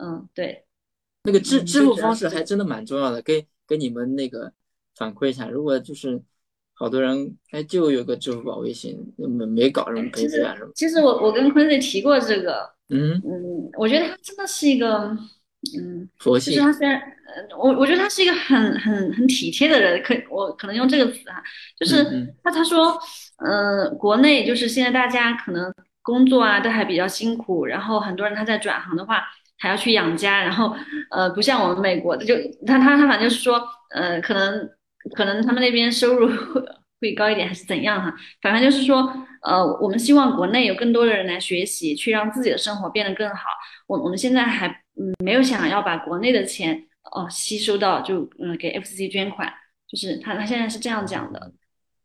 嗯，对。那个支支付方式还真的蛮重要的，给给你们那个反馈一下。如果就是好多人哎，就有个支付宝、微信，没没搞什么什么。其实我我跟坤瑞提过这个，嗯嗯，我觉得他真的是一个嗯佛系。就是他虽然呃，我我觉得他是一个很很很体贴的人，可我可能用这个词哈，就是他他说嗯，国内就是现在大家可能工作啊都还比较辛苦，然后很多人他在转行的话。还要去养家，然后呃，不像我们美国的，就他他他反正就是说，呃，可能可能他们那边收入会会高一点，还是怎样哈？反正就是说，呃，我们希望国内有更多的人来学习，去让自己的生活变得更好。我我们现在还嗯没有想要把国内的钱哦吸收到，就嗯给 FCC 捐款，就是他他现在是这样讲的。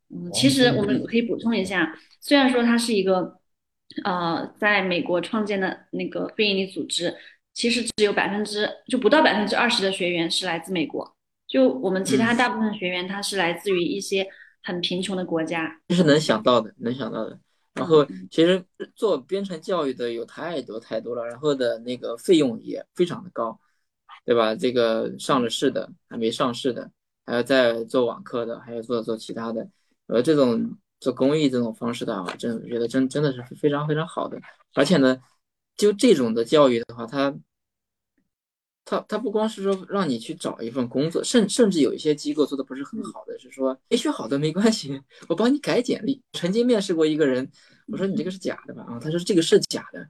嗯，其实我们可以补充一下，虽然说它是一个呃在美国创建的那个非营利组织。其实只有百分之就不到百分之二十的学员是来自美国，就我们其他大部分学员他是来自于一些很贫穷的国家，这是能想到的，能想到的。然后其实做编程教育的有太多太多了，然后的那个费用也非常的高，对吧？这个上了市的，还没上市的，还要再做网课的，还要做做其他的。呃，这种做公益这种方式的话，真我觉得真真的是非常非常好的，而且呢。就这种的教育的话，他，他他不光是说让你去找一份工作，甚甚至有一些机构做的不是很好的，是说没学好的没关系，我帮你改简历。曾经面试过一个人，我说你这个是假的吧？啊，他说这个是假的，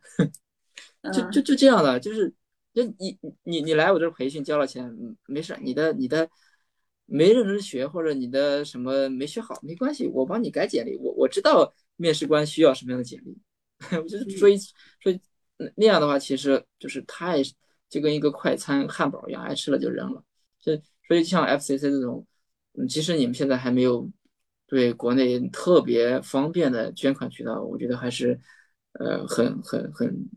就就就这样的，就是就你你你来我这培训交了钱，没事，你的你的没认真学或者你的什么没学好没关系，我帮你改简历，我我知道面试官需要什么样的简历，[LAUGHS] 我就是说一说。那样的话，其实就是太就跟一个快餐汉堡一样，爱吃了就扔了。所以，所以像 FCC 这种，嗯，其实你们现在还没有对国内特别方便的捐款渠道，我觉得还是呃很很很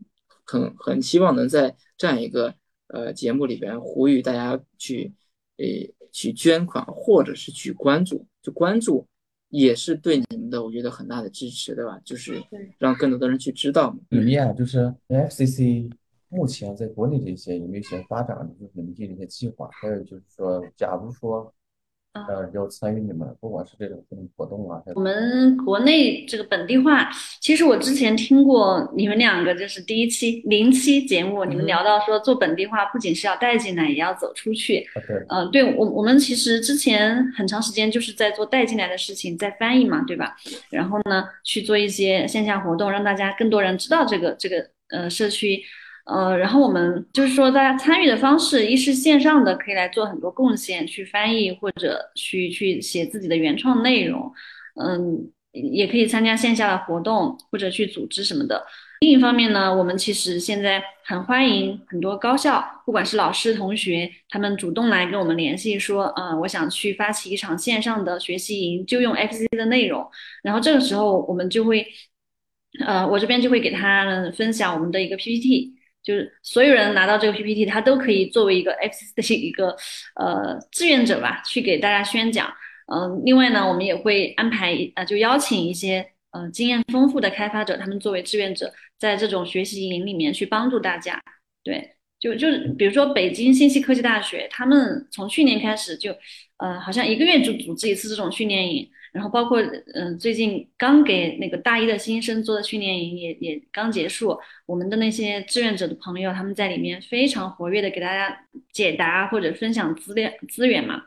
很很希望能在这样一个呃节目里边呼吁大家去呃去捐款，或者是去关注，就关注。也是对你们的，我觉得很大的支持，对吧？就是让更多的人去知道。里面就是 FCC 目前在国内的一些有没有一些发展，就是你们的一些计划？还有就是说，假如说。呃，要参与你们，不管是这种活动啊，我们国内这个本地化，其实我之前听过你们两个就是第一期零期节目，你们聊到说做本地化不仅是要带进来，也要走出去。对，嗯，对我我们其实之前很长时间就是在做带进来的事情，在翻译嘛，对吧？然后呢，去做一些线下活动，让大家更多人知道这个这个呃社区。呃，然后我们就是说，大家参与的方式，一是线上的，可以来做很多贡献，去翻译或者去去写自己的原创内容，嗯，也可以参加线下的活动或者去组织什么的。另一方面呢，我们其实现在很欢迎很多高校，不管是老师、同学，他们主动来跟我们联系，说，嗯，我想去发起一场线上的学习营，就用 fc 的内容。然后这个时候，我们就会，呃，我这边就会给他们分享我们的一个 PPT。就是所有人拿到这个 PPT，他都可以作为一个 X 的一个呃志愿者吧，去给大家宣讲。嗯，另外呢，我们也会安排呃，就邀请一些呃经验丰富的开发者，他们作为志愿者，在这种学习营里面去帮助大家。对，就就是比如说北京信息科技大学，他们从去年开始就呃，好像一个月就组织一次这种训练营。然后包括嗯，最近刚给那个大一的新生做的训练营也也刚结束，我们的那些志愿者的朋友他们在里面非常活跃的给大家解答或者分享资料资源嘛，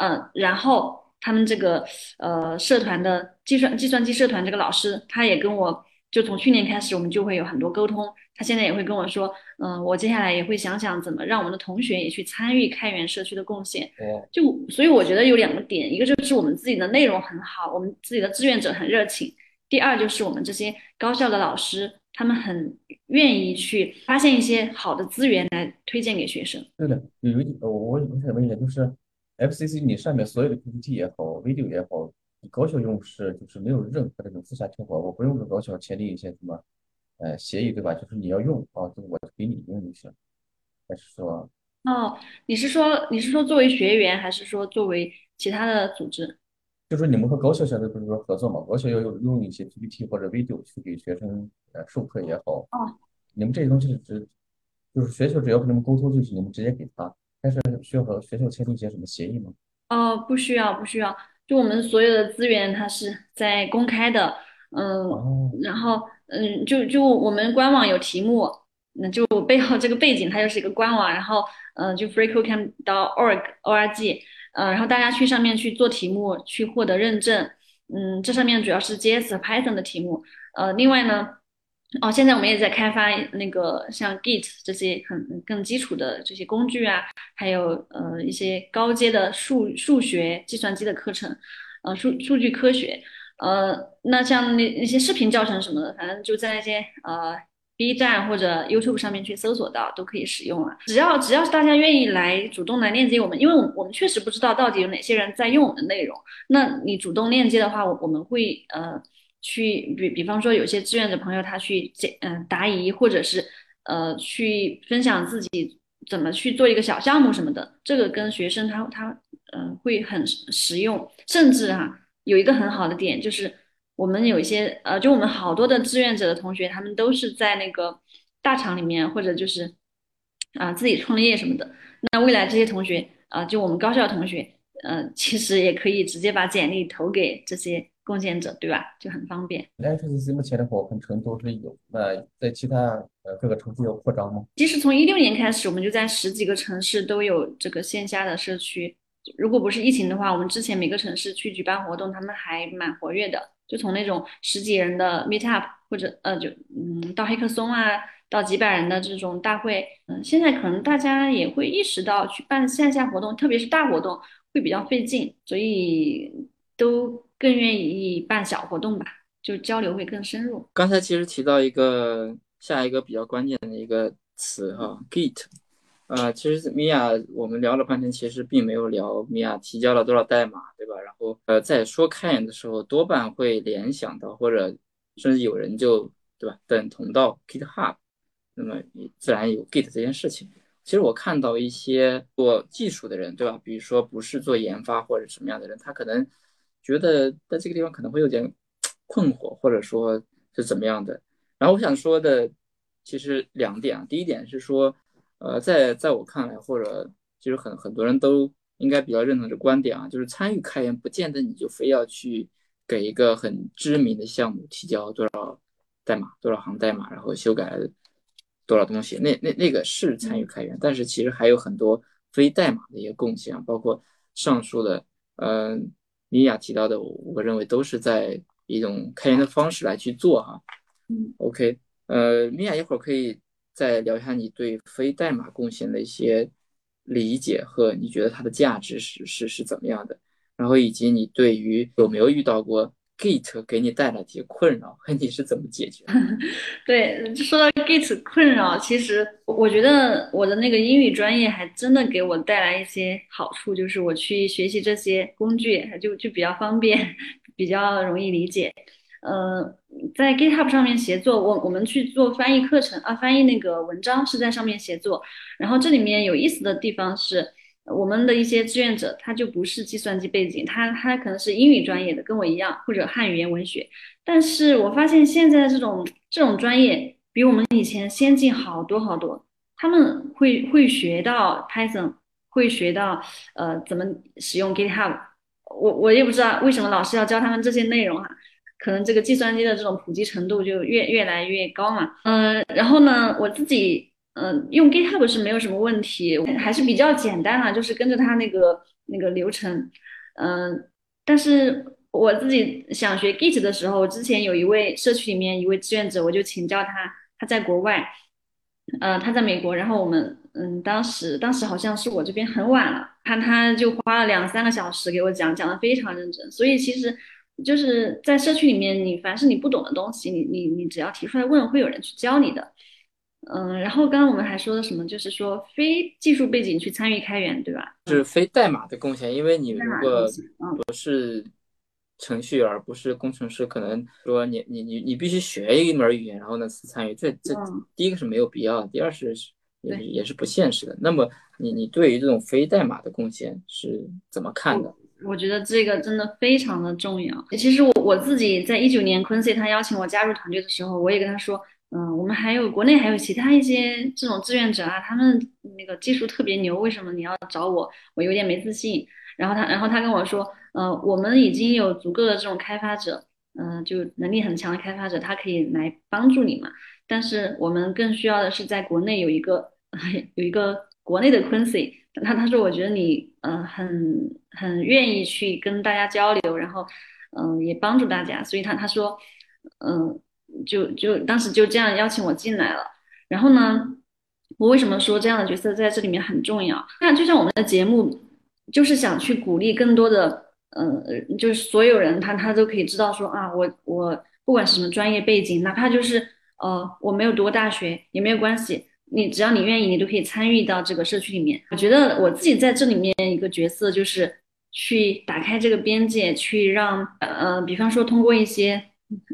嗯，然后他们这个呃社团的计算计算机社团这个老师，他也跟我就从去年开始，我们就会有很多沟通。他现在也会跟我说，嗯，我接下来也会想想怎么让我们的同学也去参与开源社区的贡献。就所以我觉得有两个点，一个就是我们自己的内容很好，我们自己的志愿者很热情。第二就是我们这些高校的老师，他们很愿意去发现一些好的资源来推荐给学生。对的，有一我我我想问一下，就是 FCC 你上面所有的 PPT 也好，video 也好，高校用是就是没有任何这种私下条款，我不用跟高校签订一些什么呃协议，对吧？就是你要用啊，就我给你用就行，还是说？哦，你是说你是说作为学员，还是说作为其他的组织？就是你们和高校现在不是说合作嘛？高校要用用一些 PPT 或者 video 去给学生呃授课也好。哦。你们这些东西是只，就是学校只要跟他们沟通，就行你们直接给他，但是需要和学校签订一些什么协议吗？哦，不需要，不需要。就我们所有的资源，它是在公开的。嗯。然后，嗯，就就我们官网有题目，那就背后这个背景它就是一个官网，然后，嗯，就 freecodecamp 到 org org。呃，然后大家去上面去做题目，去获得认证。嗯，这上面主要是 JS 和 Python 的题目。呃，另外呢，哦，现在我们也在开发那个像 Git 这些很更基础的这些工具啊，还有呃一些高阶的数数学、计算机的课程，呃，数数据科学。呃，那像那那些视频教程什么的，反正就在那些呃。B 站或者 YouTube 上面去搜索到都可以使用了。只要只要是大家愿意来主动来链接我们，因为我我们确实不知道到底有哪些人在用我们的内容。那你主动链接的话，我我们会呃去比比方说有些志愿者朋友他去解嗯答疑，或者是呃去分享自己怎么去做一个小项目什么的，这个跟学生他他嗯会很实用。甚至哈有一个很好的点就是。我们有一些呃，就我们好多的志愿者的同学，他们都是在那个大厂里面，或者就是啊自己创业什么的。那未来这些同学啊，就我们高校同学，嗯，其实也可以直接把简历投给这些贡献者，对吧？就很方便。FCC 目前的话，我看成都是有，那在其他呃各个城市有扩张吗？其实从一六年开始，我们就在十几个城市都有这个线下的社区。如果不是疫情的话，我们之前每个城市去举办活动，他们还蛮活跃的。就从那种十几人的 meet up，或者呃，就嗯，到黑客松啊，到几百人的这种大会，嗯，现在可能大家也会意识到去办线下活动，特别是大活动会比较费劲，所以都更愿意办小活动吧，就交流会更深入。刚才其实提到一个下一个比较关键的一个词哈，Git。呃，其实米娅，我们聊了半天，其实并没有聊米娅提交了多少代码，对吧？然后，呃，在说开源的时候，多半会联想到，或者甚至有人就，对吧？等同到 GitHub，那么自然有 Git 这件事情。其实我看到一些做技术的人，对吧？比如说不是做研发或者什么样的人，他可能觉得在这个地方可能会有点困惑，或者说是怎么样的。然后我想说的，其实两点啊，第一点是说。呃，在在我看来，或者其实很很多人都应该比较认同这观点啊，就是参与开源，不见得你就非要去给一个很知名的项目提交多少代码、多少行代码，然后修改多少东西，那那那个是参与开源，但是其实还有很多非代码的一些贡献，包括上述的，嗯，米娅提到的，我认为都是在一种开源的方式来去做哈。嗯，OK，呃，米娅一会儿可以。再聊一下你对非代码贡献的一些理解和你觉得它的价值是是是怎么样的，然后以及你对于有没有遇到过 Git 给你带来一些困扰和 [LAUGHS] 你是怎么解决？[LAUGHS] 对，说到 Git 困扰，其实我觉得我的那个英语专业还真的给我带来一些好处，就是我去学习这些工具就就比较方便，[LAUGHS] 比较容易理解。呃，在 GitHub 上面协作，我我们去做翻译课程啊，翻译那个文章是在上面协作。然后这里面有意思的地方是，我们的一些志愿者他就不是计算机背景，他他可能是英语专业的，跟我一样，或者汉语言文学。但是我发现现在这种这种专业比我们以前先进好多好多，他们会会学到 Python，会学到呃怎么使用 GitHub。我我也不知道为什么老师要教他们这些内容哈。可能这个计算机的这种普及程度就越越来越高嘛，嗯，然后呢，我自己嗯用 GitHub 是没有什么问题，还是比较简单啊，就是跟着它那个那个流程，嗯，但是我自己想学 Git 的时候，之前有一位社区里面一位志愿者，我就请教他，他在国外，呃，他在美国，然后我们，嗯，当时当时好像是我这边很晚了，他他就花了两三个小时给我讲，讲的非常认真，所以其实就是在社区里面，你凡是你不懂的东西，你你你只要提出来问，会有人去教你的。嗯，然后刚刚我们还说的什么，就是说非技术背景去参与开源，对吧？就是非代码的贡献，因为你如果嗯不是程序员，不是工程师，可能说你你你你必须学一门语言，然后呢去参与，这这嗯第一个是没有必要，第二是也对也是不现实的。那么你你对于这种非代码的贡献是怎么看的？我觉得这个真的非常的重要。其实我我自己在一九年 Quincy 他邀请我加入团队的时候，我也跟他说，嗯，我们还有国内还有其他一些这种志愿者啊，他们那个技术特别牛，为什么你要找我？我有点没自信。然后他然后他跟我说，呃，我们已经有足够的这种开发者，嗯、就能力很强的开发者，他可以来帮助你嘛。但是我们更需要的是在国内有一个 [LAUGHS] 有一个国内的 Quincy。他他说我觉得你呃很很愿意去跟大家交流，然后嗯、也帮助大家，所以他他说嗯、就就当时就这样邀请我进来了。然后呢，我为什么说这样的角色在这里面很重要？那就像我们的节目，就是想去鼓励更多的呃，就是所有人他他都可以知道说啊，我我不管是什么专业背景，哪怕就是呃我没有读过大学也没有关系。你只要你愿意，你都可以参与到这个社区里面。我觉得我自己在这里面一个角色就是去打开这个边界，去让呃，比方说通过一些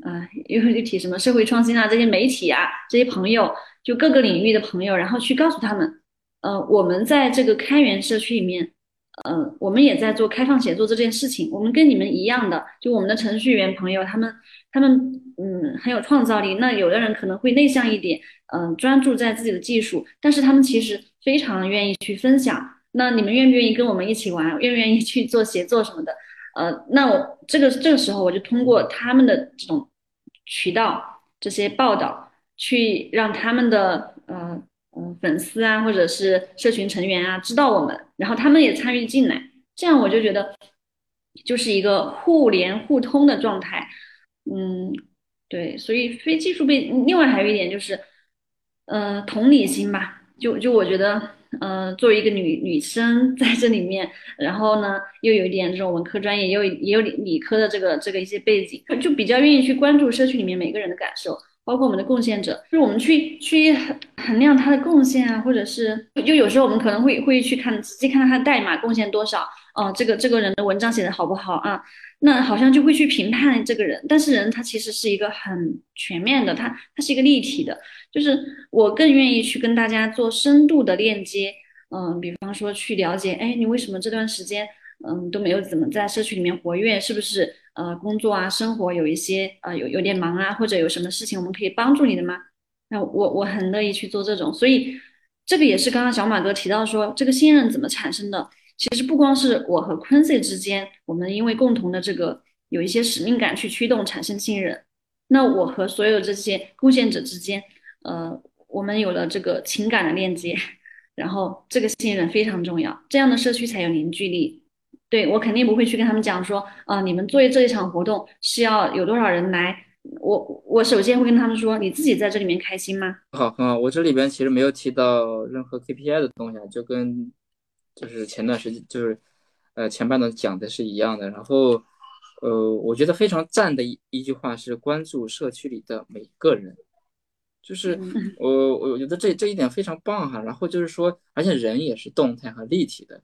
呃，又又提什么社会创新啊，这些媒体啊，这些朋友，就各个领域的朋友，然后去告诉他们，呃，我们在这个开源社区里面，呃，我们也在做开放写作这件事情，我们跟你们一样的，就我们的程序员朋友，他们他们嗯很有创造力，那有的人可能会内向一点。嗯，专注在自己的技术，但是他们其实非常愿意去分享。那你们愿不愿意跟我们一起玩？愿不愿意去做协作什么的？呃，那我这个这个时候，我就通过他们的这种渠道、这些报道，去让他们的呃嗯、呃、粉丝啊，或者是社群成员啊知道我们，然后他们也参与进来，这样我就觉得就是一个互联互通的状态。嗯，对，所以非技术背，另外还有一点就是。呃，同理心吧，就就我觉得，呃，作为一个女女生在这里面，然后呢，又有一点这种文科专业，也有也有理理科的这个这个一些背景，就比较愿意去关注社区里面每个人的感受，包括我们的贡献者，就是我们去去衡量他的贡献啊，或者是就有时候我们可能会会去看仔细看他的代码贡献多少，哦、这个这个人的文章写的好不好啊？那好像就会去评判这个人，但是人他其实是一个很全面的，他他是一个立体的。就是我更愿意去跟大家做深度的链接，嗯，比方说去了解，哎，你为什么这段时间，嗯，都没有怎么在社区里面活跃？是不是呃工作啊、生活有一些呃有有点忙啊，或者有什么事情我们可以帮助你的吗？那我我很乐意去做这种，所以这个也是刚刚小马哥提到说这个信任怎么产生的。其实不光是我和 Quincy 之间，我们因为共同的这个有一些使命感去驱动产生信任，那我和所有这些贡献者之间。呃，我们有了这个情感的链接，[LAUGHS] 然后这个信任非常重要，这样的社区才有凝聚力。对我肯定不会去跟他们讲说，啊、你们做这一场活动是要有多少人来，我我首先会跟他们说，你自己在这里面开心吗？好，很好。我这里边其实没有提到任何 KPI 的东西啊，就跟就是前段时间就是呃前半段讲的是一样的。然后呃，我觉得非常赞的一一句话是关注社区里的每个人。就是嗯我我觉得这这一点非常棒哈，然后就是说，而且人也是动态和立体的，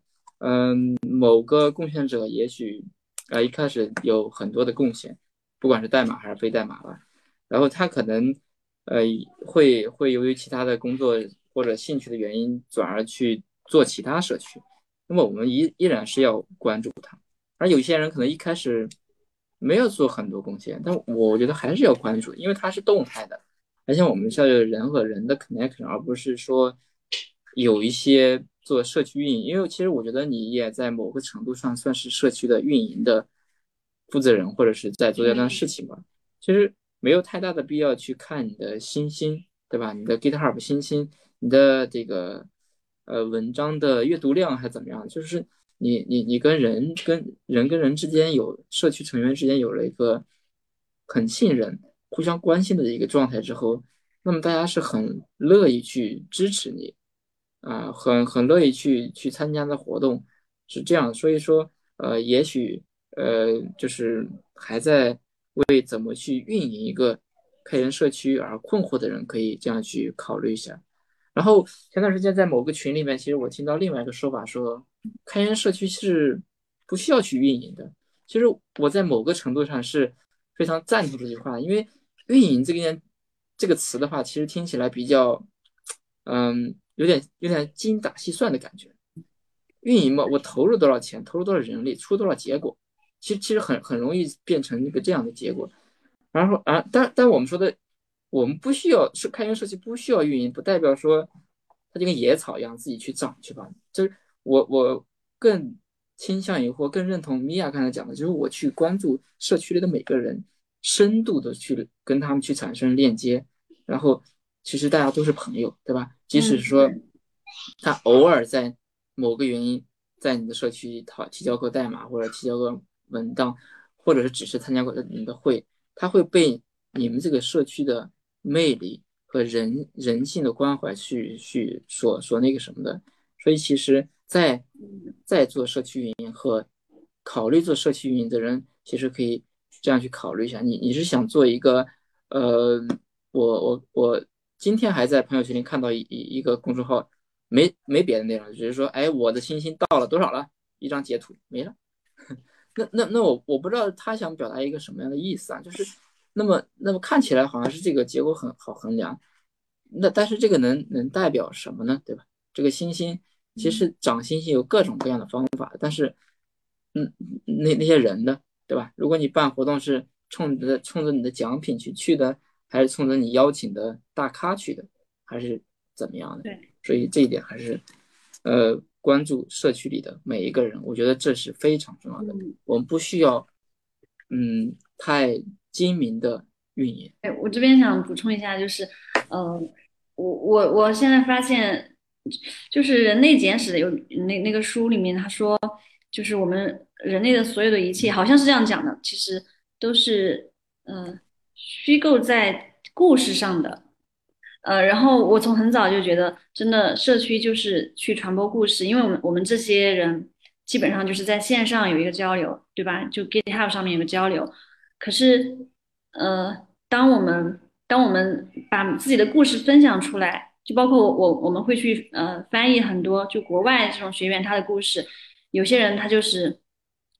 嗯，某个贡献者也许呃一开始有很多的贡献，不管是代码还是非代码吧，然后他可能呃会会由于其他的工作或者兴趣的原因，转而去做其他社区，那么我们依依然是要关注他，而有些人可能一开始没有做很多贡献，但我觉得还是要关注，因为它是动态的。而且我们是要人和人的 connection，而不是说有一些做社区运营。因为其实我觉得你也在某个程度上算是社区的运营的负责人，或者是在做这段事情吧。其实没有太大的必要去看你的星星，对吧？你的 GitHub 星星，你的这个呃文章的阅读量还怎么样？就是你你你跟人跟人跟人之间有社区成员之间有了一个很信任、互相关心的一个状态之后，那么大家是很乐意去支持你，啊，很很乐意去去参加的活动，是这样。所以说，呃，也许呃，就是还在为怎么去运营一个开源社区而困惑的人，可以这样去考虑一下。然后前段时间在某个群里面，其实我听到另外一个说法，说开源社区是不需要去运营的。其实我在某个程度上是非常赞同这句话，因为运营这个这个词的话，其实听起来比较，嗯，有点有点精打细算的感觉。运营嘛，我投入多少钱，投入多少人力，出多少结果，其实其实很很容易变成一个这样的结果。然后啊，但但我们说的。我们不需要是开源社区，不需要运营，不代表说它就跟野草一样自己去长去吧。就是我我更倾向于或更认同米娅刚才讲的，就是我去关注社区里的每个人，深度的去跟他们去产生链接，然后其实大家都是朋友，对吧？即使说他偶尔在某个原因在你的社区讨提交过代码或者提交过文档，或者是只是参加过你的会，他会被你们这个社区的。魅力和人人性的关怀去去所所那个什么的，所以其实，在在做社区运营和考虑做社区运营的人，其实可以这样去考虑一下。你你是想做一个，呃，我我我今天还在朋友圈里看到一一个公众号，没没别的内容，只是说，哎，我的星星到了多少了？一张截图没了。[LAUGHS] 那那那我我不知道他想表达一个什么样的意思啊？就是。那么，那么看起来好像是这个结果很好衡量，那但是这个能能代表什么呢？对吧？这个星星其实长星星有各种各样的方法，但是，嗯，那那些人呢，对吧？如果你办活动是冲着冲着你的奖品去去的，还是冲着你邀请的大咖去的，还是怎么样的？对，所以这一点还是，呃，关注社区里的每一个人，我觉得这是非常重要的。我们不需要，嗯，太。精明的运营。哎，我这边想补充一下，就是，呃，我我我现在发现，就是《人类简史》有那那个书里面他说，就是我们人类的所有的一切，好像是这样讲的，其实都是呃虚构在故事上的。呃，然后我从很早就觉得，真的社区就是去传播故事，因为我们我们这些人基本上就是在线上有一个交流，对吧？就 GitHub 上面有个交流。可是，呃，当我们当我们把自己的故事分享出来，就包括我我我们会去呃翻译很多就国外这种学员他的故事，有些人他就是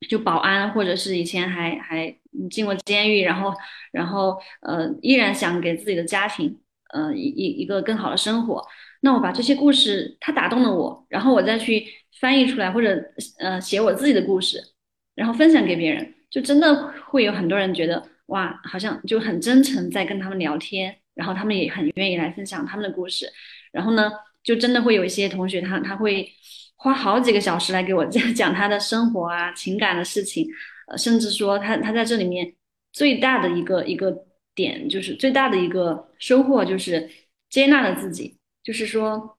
就保安，或者是以前还还进过监狱，然后然后呃依然想给自己的家庭呃一一一个更好的生活，那我把这些故事他打动了我，然后我再去翻译出来，或者呃写我自己的故事，然后分享给别人。就真的会有很多人觉得哇，好像就很真诚在跟他们聊天，然后他们也很愿意来分享他们的故事。然后呢，就真的会有一些同学，他他会花好几个小时来给我讲他的生活啊、情感的事情，呃，甚至说他他在这里面最大的一个一个点，就是最大的一个收获，就是接纳了自己。就是说，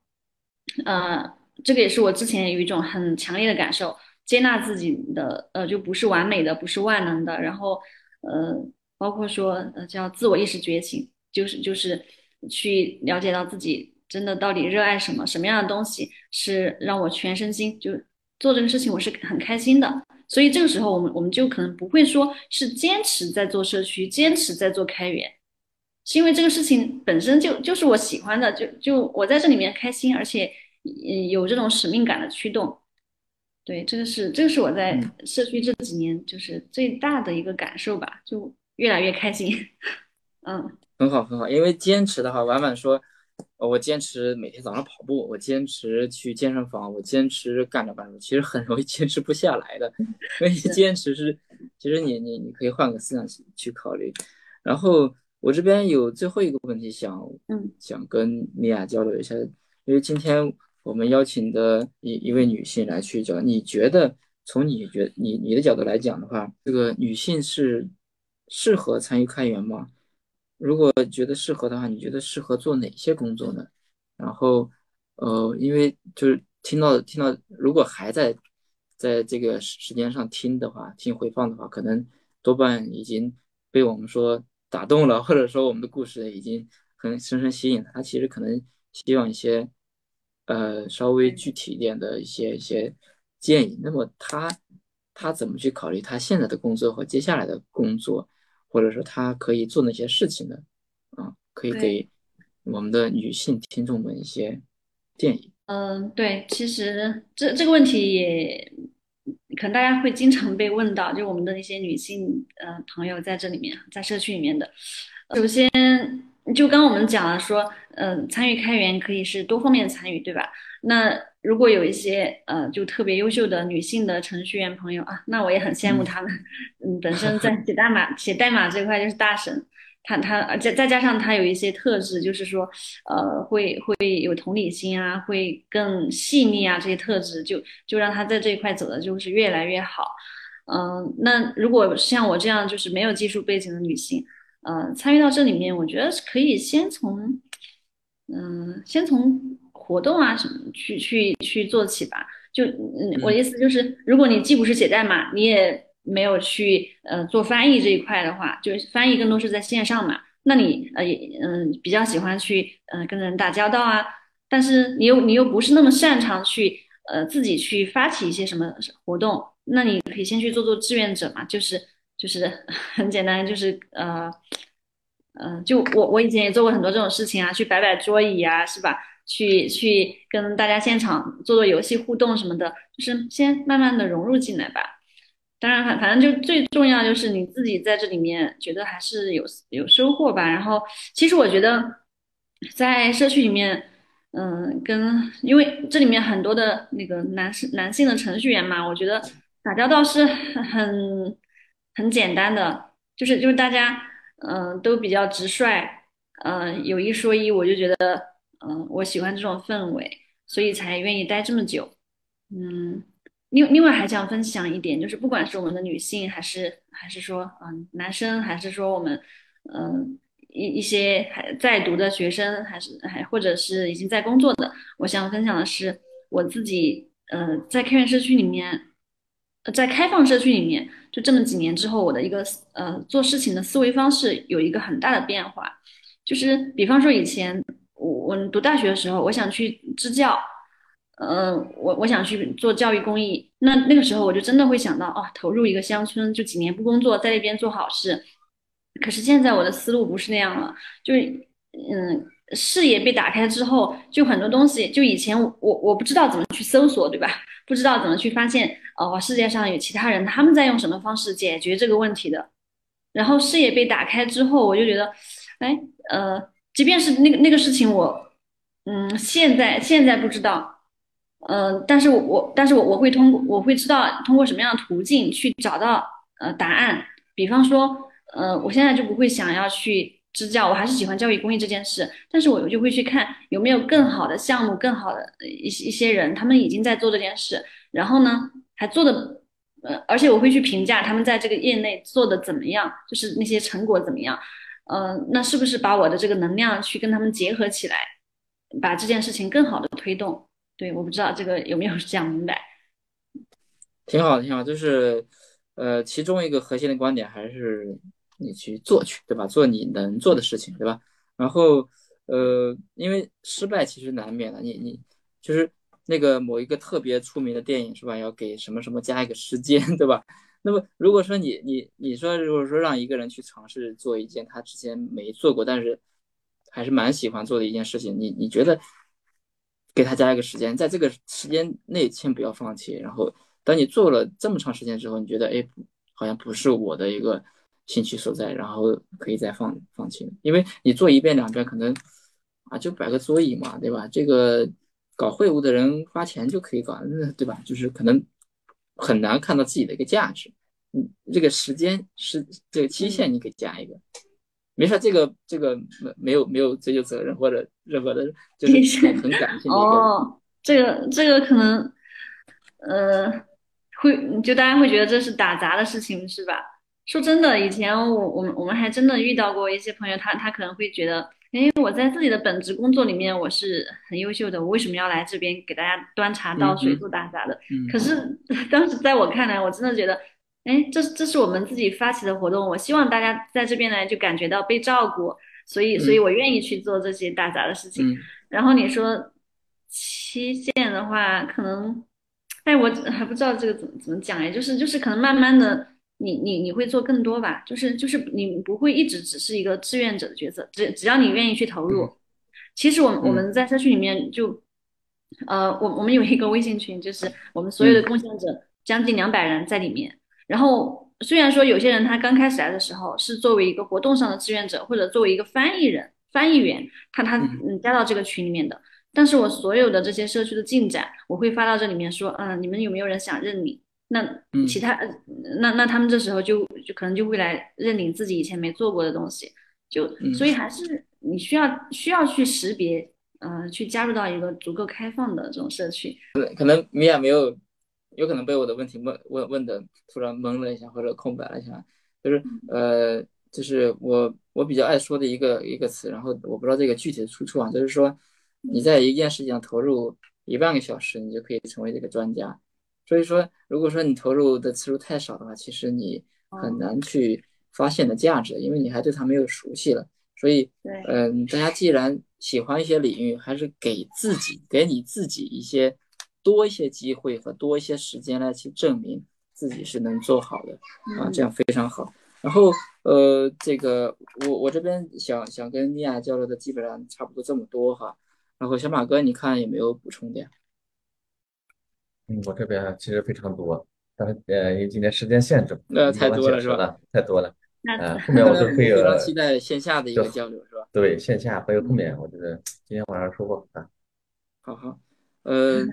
呃，这个也是我之前有一种很强烈的感受。接纳自己的，呃，就不是完美的，不是万能的。然后，呃，包括说，呃，叫自我意识觉醒，就是就是去了解到自己真的到底热爱什么，什么样的东西是让我全身心就做这个事情，我是很开心的。所以这个时候，我们我们就可能不会说是坚持在做社区，坚持在做开源，是因为这个事情本身就就是我喜欢的，就就我在这里面开心，而且嗯有这种使命感的驱动。对，这个是这个是我在社区这几年就是最大的一个感受吧，就越来越开心。[LAUGHS] 嗯，很好很好，因为坚持的话，婉婉说，我坚持每天早上跑步，我坚持去健身房，我坚持干着干着，其实很容易坚持不下来的。所以坚持是，其实你你你可以换个思想去考虑。然后我这边有最后一个问题想，嗯，想跟米娅交流一下，因为今天。我们邀请的一一位女性来去讲，你觉得从你觉你你的角度来讲的话，这个女性是适合参与开源吗？如果觉得适合的话，你觉得适合做哪些工作呢？然后，呃，因为就是听到听到，如果还在在这个时间上听的话，听回放的话，可能多半已经被我们说打动了，或者说我们的故事已经很深深吸引了。他其实可能希望一些呃稍微具体一点的一些一些建议。那么他他怎么去考虑他现在的工作和接下来的工作，或者说他可以做那些事情的？啊，可以给我们的女性听众们一些建议。嗯，对，其实这这个问题也可能大家会经常被问到，就我们的一些女性呃朋友在这里面，在社区里面的。首先，就刚我们讲了说，嗯，参与开源可以是多方面参与，对吧？那如果有一些呃就特别优秀的女性的程序员朋友啊，那我也很羡慕他们，嗯，本身在 [LAUGHS] 写代码写代码这块就是大神。他他再再加上他有一些特质，就是说，呃，会会有同理心啊，会更细腻啊，这些特质就就让他在这一块走的就是越来越好。嗯，那如果像我这样就是没有技术背景的女性，呃，参与到这里面，我觉得可以先从，嗯，先从活动啊什么去去去做起吧。就嗯，我的意思就是，如果你既不是写代码，你也没有去呃做翻译这一块的话，就是翻译更多是在线上嘛。那你呃也嗯比较喜欢去呃跟人打交道啊，但是你又你又不是那么擅长去呃自己去发起一些什么活动，那你可以先去做做志愿者嘛，就是就是 [LAUGHS] 很简单，就是呃嗯就我我以前也做过很多这种事情啊，去摆摆桌椅啊，是吧？去去跟大家现场做做游戏互动什么的，就是先慢慢的融入进来吧。当然，反反正就最重要就是你自己在这里面觉得还是有有收获吧。然后，其实我觉得在社区里面，嗯，跟因为这里面很多的那个男士男性的程序员嘛，我觉得打交道是很很简单的，就是就是大家嗯都比较直率，嗯有一说一，我就觉得嗯我喜欢这种氛围，所以才愿意待这么久，嗯。另另外还想分享一点，就是不管是我们的女性，还是还是说嗯男生，还是说我们嗯一一些还在读的学生，还是还或者是已经在工作的，我想分享的是我自己呃在开源社区里面，在开放社区里面，就这么几年之后，我的一个呃做事情的思维方式有一个很大的变化，就是比方说以前我我读大学的时候，我想去支教。嗯，我我想去做教育公益，那那个时候我就真的会想到，哦，投入一个乡村，就几年不工作，在那边做好事。可是现在我的思路不是那样了，就是，嗯，视野被打开之后，就很多东西，就以前我我不知道怎么去搜索，对吧？不知道怎么去发现，哦，世界上有其他人他们在用什么方式解决这个问题的。然后视野被打开之后，我就觉得，哎，呃，即便是那个那个事情，我，嗯，现在现在不知道。嗯，但是我我但是我我会通过我会知道通过什么样的途径去找到呃答案。比方说，呃，我现在就不会想要去支教，我还是喜欢教育公益这件事。但是我就会去看有没有更好的项目、更好的一一些人，他们已经在做这件事，然后呢还做的呃，而且我会去评价他们在这个业内做的怎么样，就是那些成果怎么样。嗯，那是不是把我的这个能量去跟他们结合起来，把这件事情更好的推动？对，我不知道这个有没有讲明白。挺好，挺好，就是，呃，其中一个核心的观点还是你去做去，对吧？做你能做的事情，对吧？然后，呃，因为失败其实难免的，你你就是那个某一个特别出名的电影是吧？要给什么什么加一个时间，对吧？那么如果说你你你说如果说让一个人去尝试做一件他之前没做过，但是还是蛮喜欢做的一件事情，你你觉得？给他加一个时间，在这个时间内先不要放弃。然后，当你做了这么长时间之后，你觉得哎，好像不是我的一个兴趣所在，然后可以再放放弃。因为你做一遍两遍，可能啊就摆个桌椅嘛，对吧？这个搞会务的人花钱就可以搞，对吧？就是可能很难看到自己的一个价值。嗯，这个时间是这个期限，你可以加一个。没事，这个这个没没有没有追究责任或者任何的，就是很感性的哦，这个这个可能，呃，会就大家会觉得这是打杂的事情是吧？说真的，以前我我们我们还真的遇到过一些朋友，他他可能会觉得，因为我在自己的本职工作里面我是很优秀的，我为什么要来这边给大家端茶倒水做打杂的？嗯可是当时在我看来，我真的觉得，哎，这这是我们自己发起的活动，我希望大家在这边来就感觉到被照顾，所以所以嗯我愿意去做这些打杂的事情。嗯然后你说期限的话，可能，哎，我还不知道这个怎么怎么讲哎，就是就是可能慢慢的，你你你会做更多吧，就是就是你不会一直只是一个志愿者的角色，只只要你愿意去投入。其实我们我们在社区里面就，呃，我我们有一个微信群，就是我们所有的贡献者将近两百人在里面。然后虽然说有些人他刚开始来的时候是作为一个活动上的志愿者，或者作为一个翻译人、翻译员，他他嗯嗯加到这个群里面的。但是我所有的这些社区的进展，我会发到这里面说，嗯、你们有没有人想认领？那嗯其他，呃那那他们这时候就就可能就会来认领自己以前没做过的东西，就嗯所以还是你需要需要去识别，呃，去加入到一个足够开放的这种社区。可能米娅没有，有可能被我的问题问问问的突然懵了一下，或者空白了一下，就是呃，就是我我比较爱说的一个一个词，然后我不知道这个具体的出处啊，就是说你在一件事情上投入一万个小时，你就可以成为这个专家。所以说，如果说你投入的次数太少的话，其实你很难去发现的价值，因为你还对它没有熟悉了。所以，对，嗯，大家既然喜欢一些领域，还是给自己给你自己一些多一些机会和多一些时间来去证明自己是能做好的啊，这样非常好。然后，呃，这个我我这边想想跟米娅交流的基本上差不多这么多哈。然后小马哥，你看有没有补充的呀？嗯，我这边其实非常多，但是呃，因为今天时间限制，那太多了是吧解释了，太多了。[LAUGHS] 那呃，后面我就 [LAUGHS] 会非常期待线下的一个交流，是吧？对线下还有后面，我觉得今天晚上收获很大。好好，呃，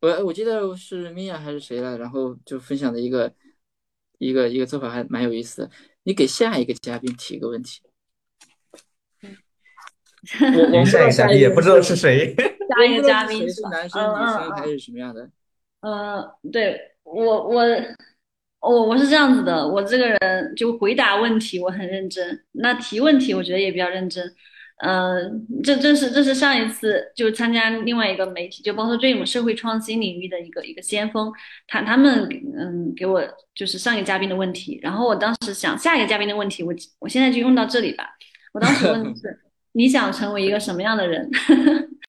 我我记得是米娅还是谁来，然后就分享的一个一个一个做法还蛮有意思的。你给下一个嘉宾提一个问题，我我下一也不知道是谁。[LAUGHS] 下一个嘉宾谁是男生、嗯女生嗯还是什么样的？呃，对我我我我是这样子的，我这个人就回答问题我很认真，那提问题我觉得也比较认真。呃，这这是这是上一次就参加另外一个媒体，就包括 Dream 社会创新领域的一个一个先锋，他他们嗯给我就是上一个嘉宾的问题，然后我当时想下一个嘉宾的问题，我我现在就用到这里吧。我当时问的是你想成为一个什么样的人？[LAUGHS]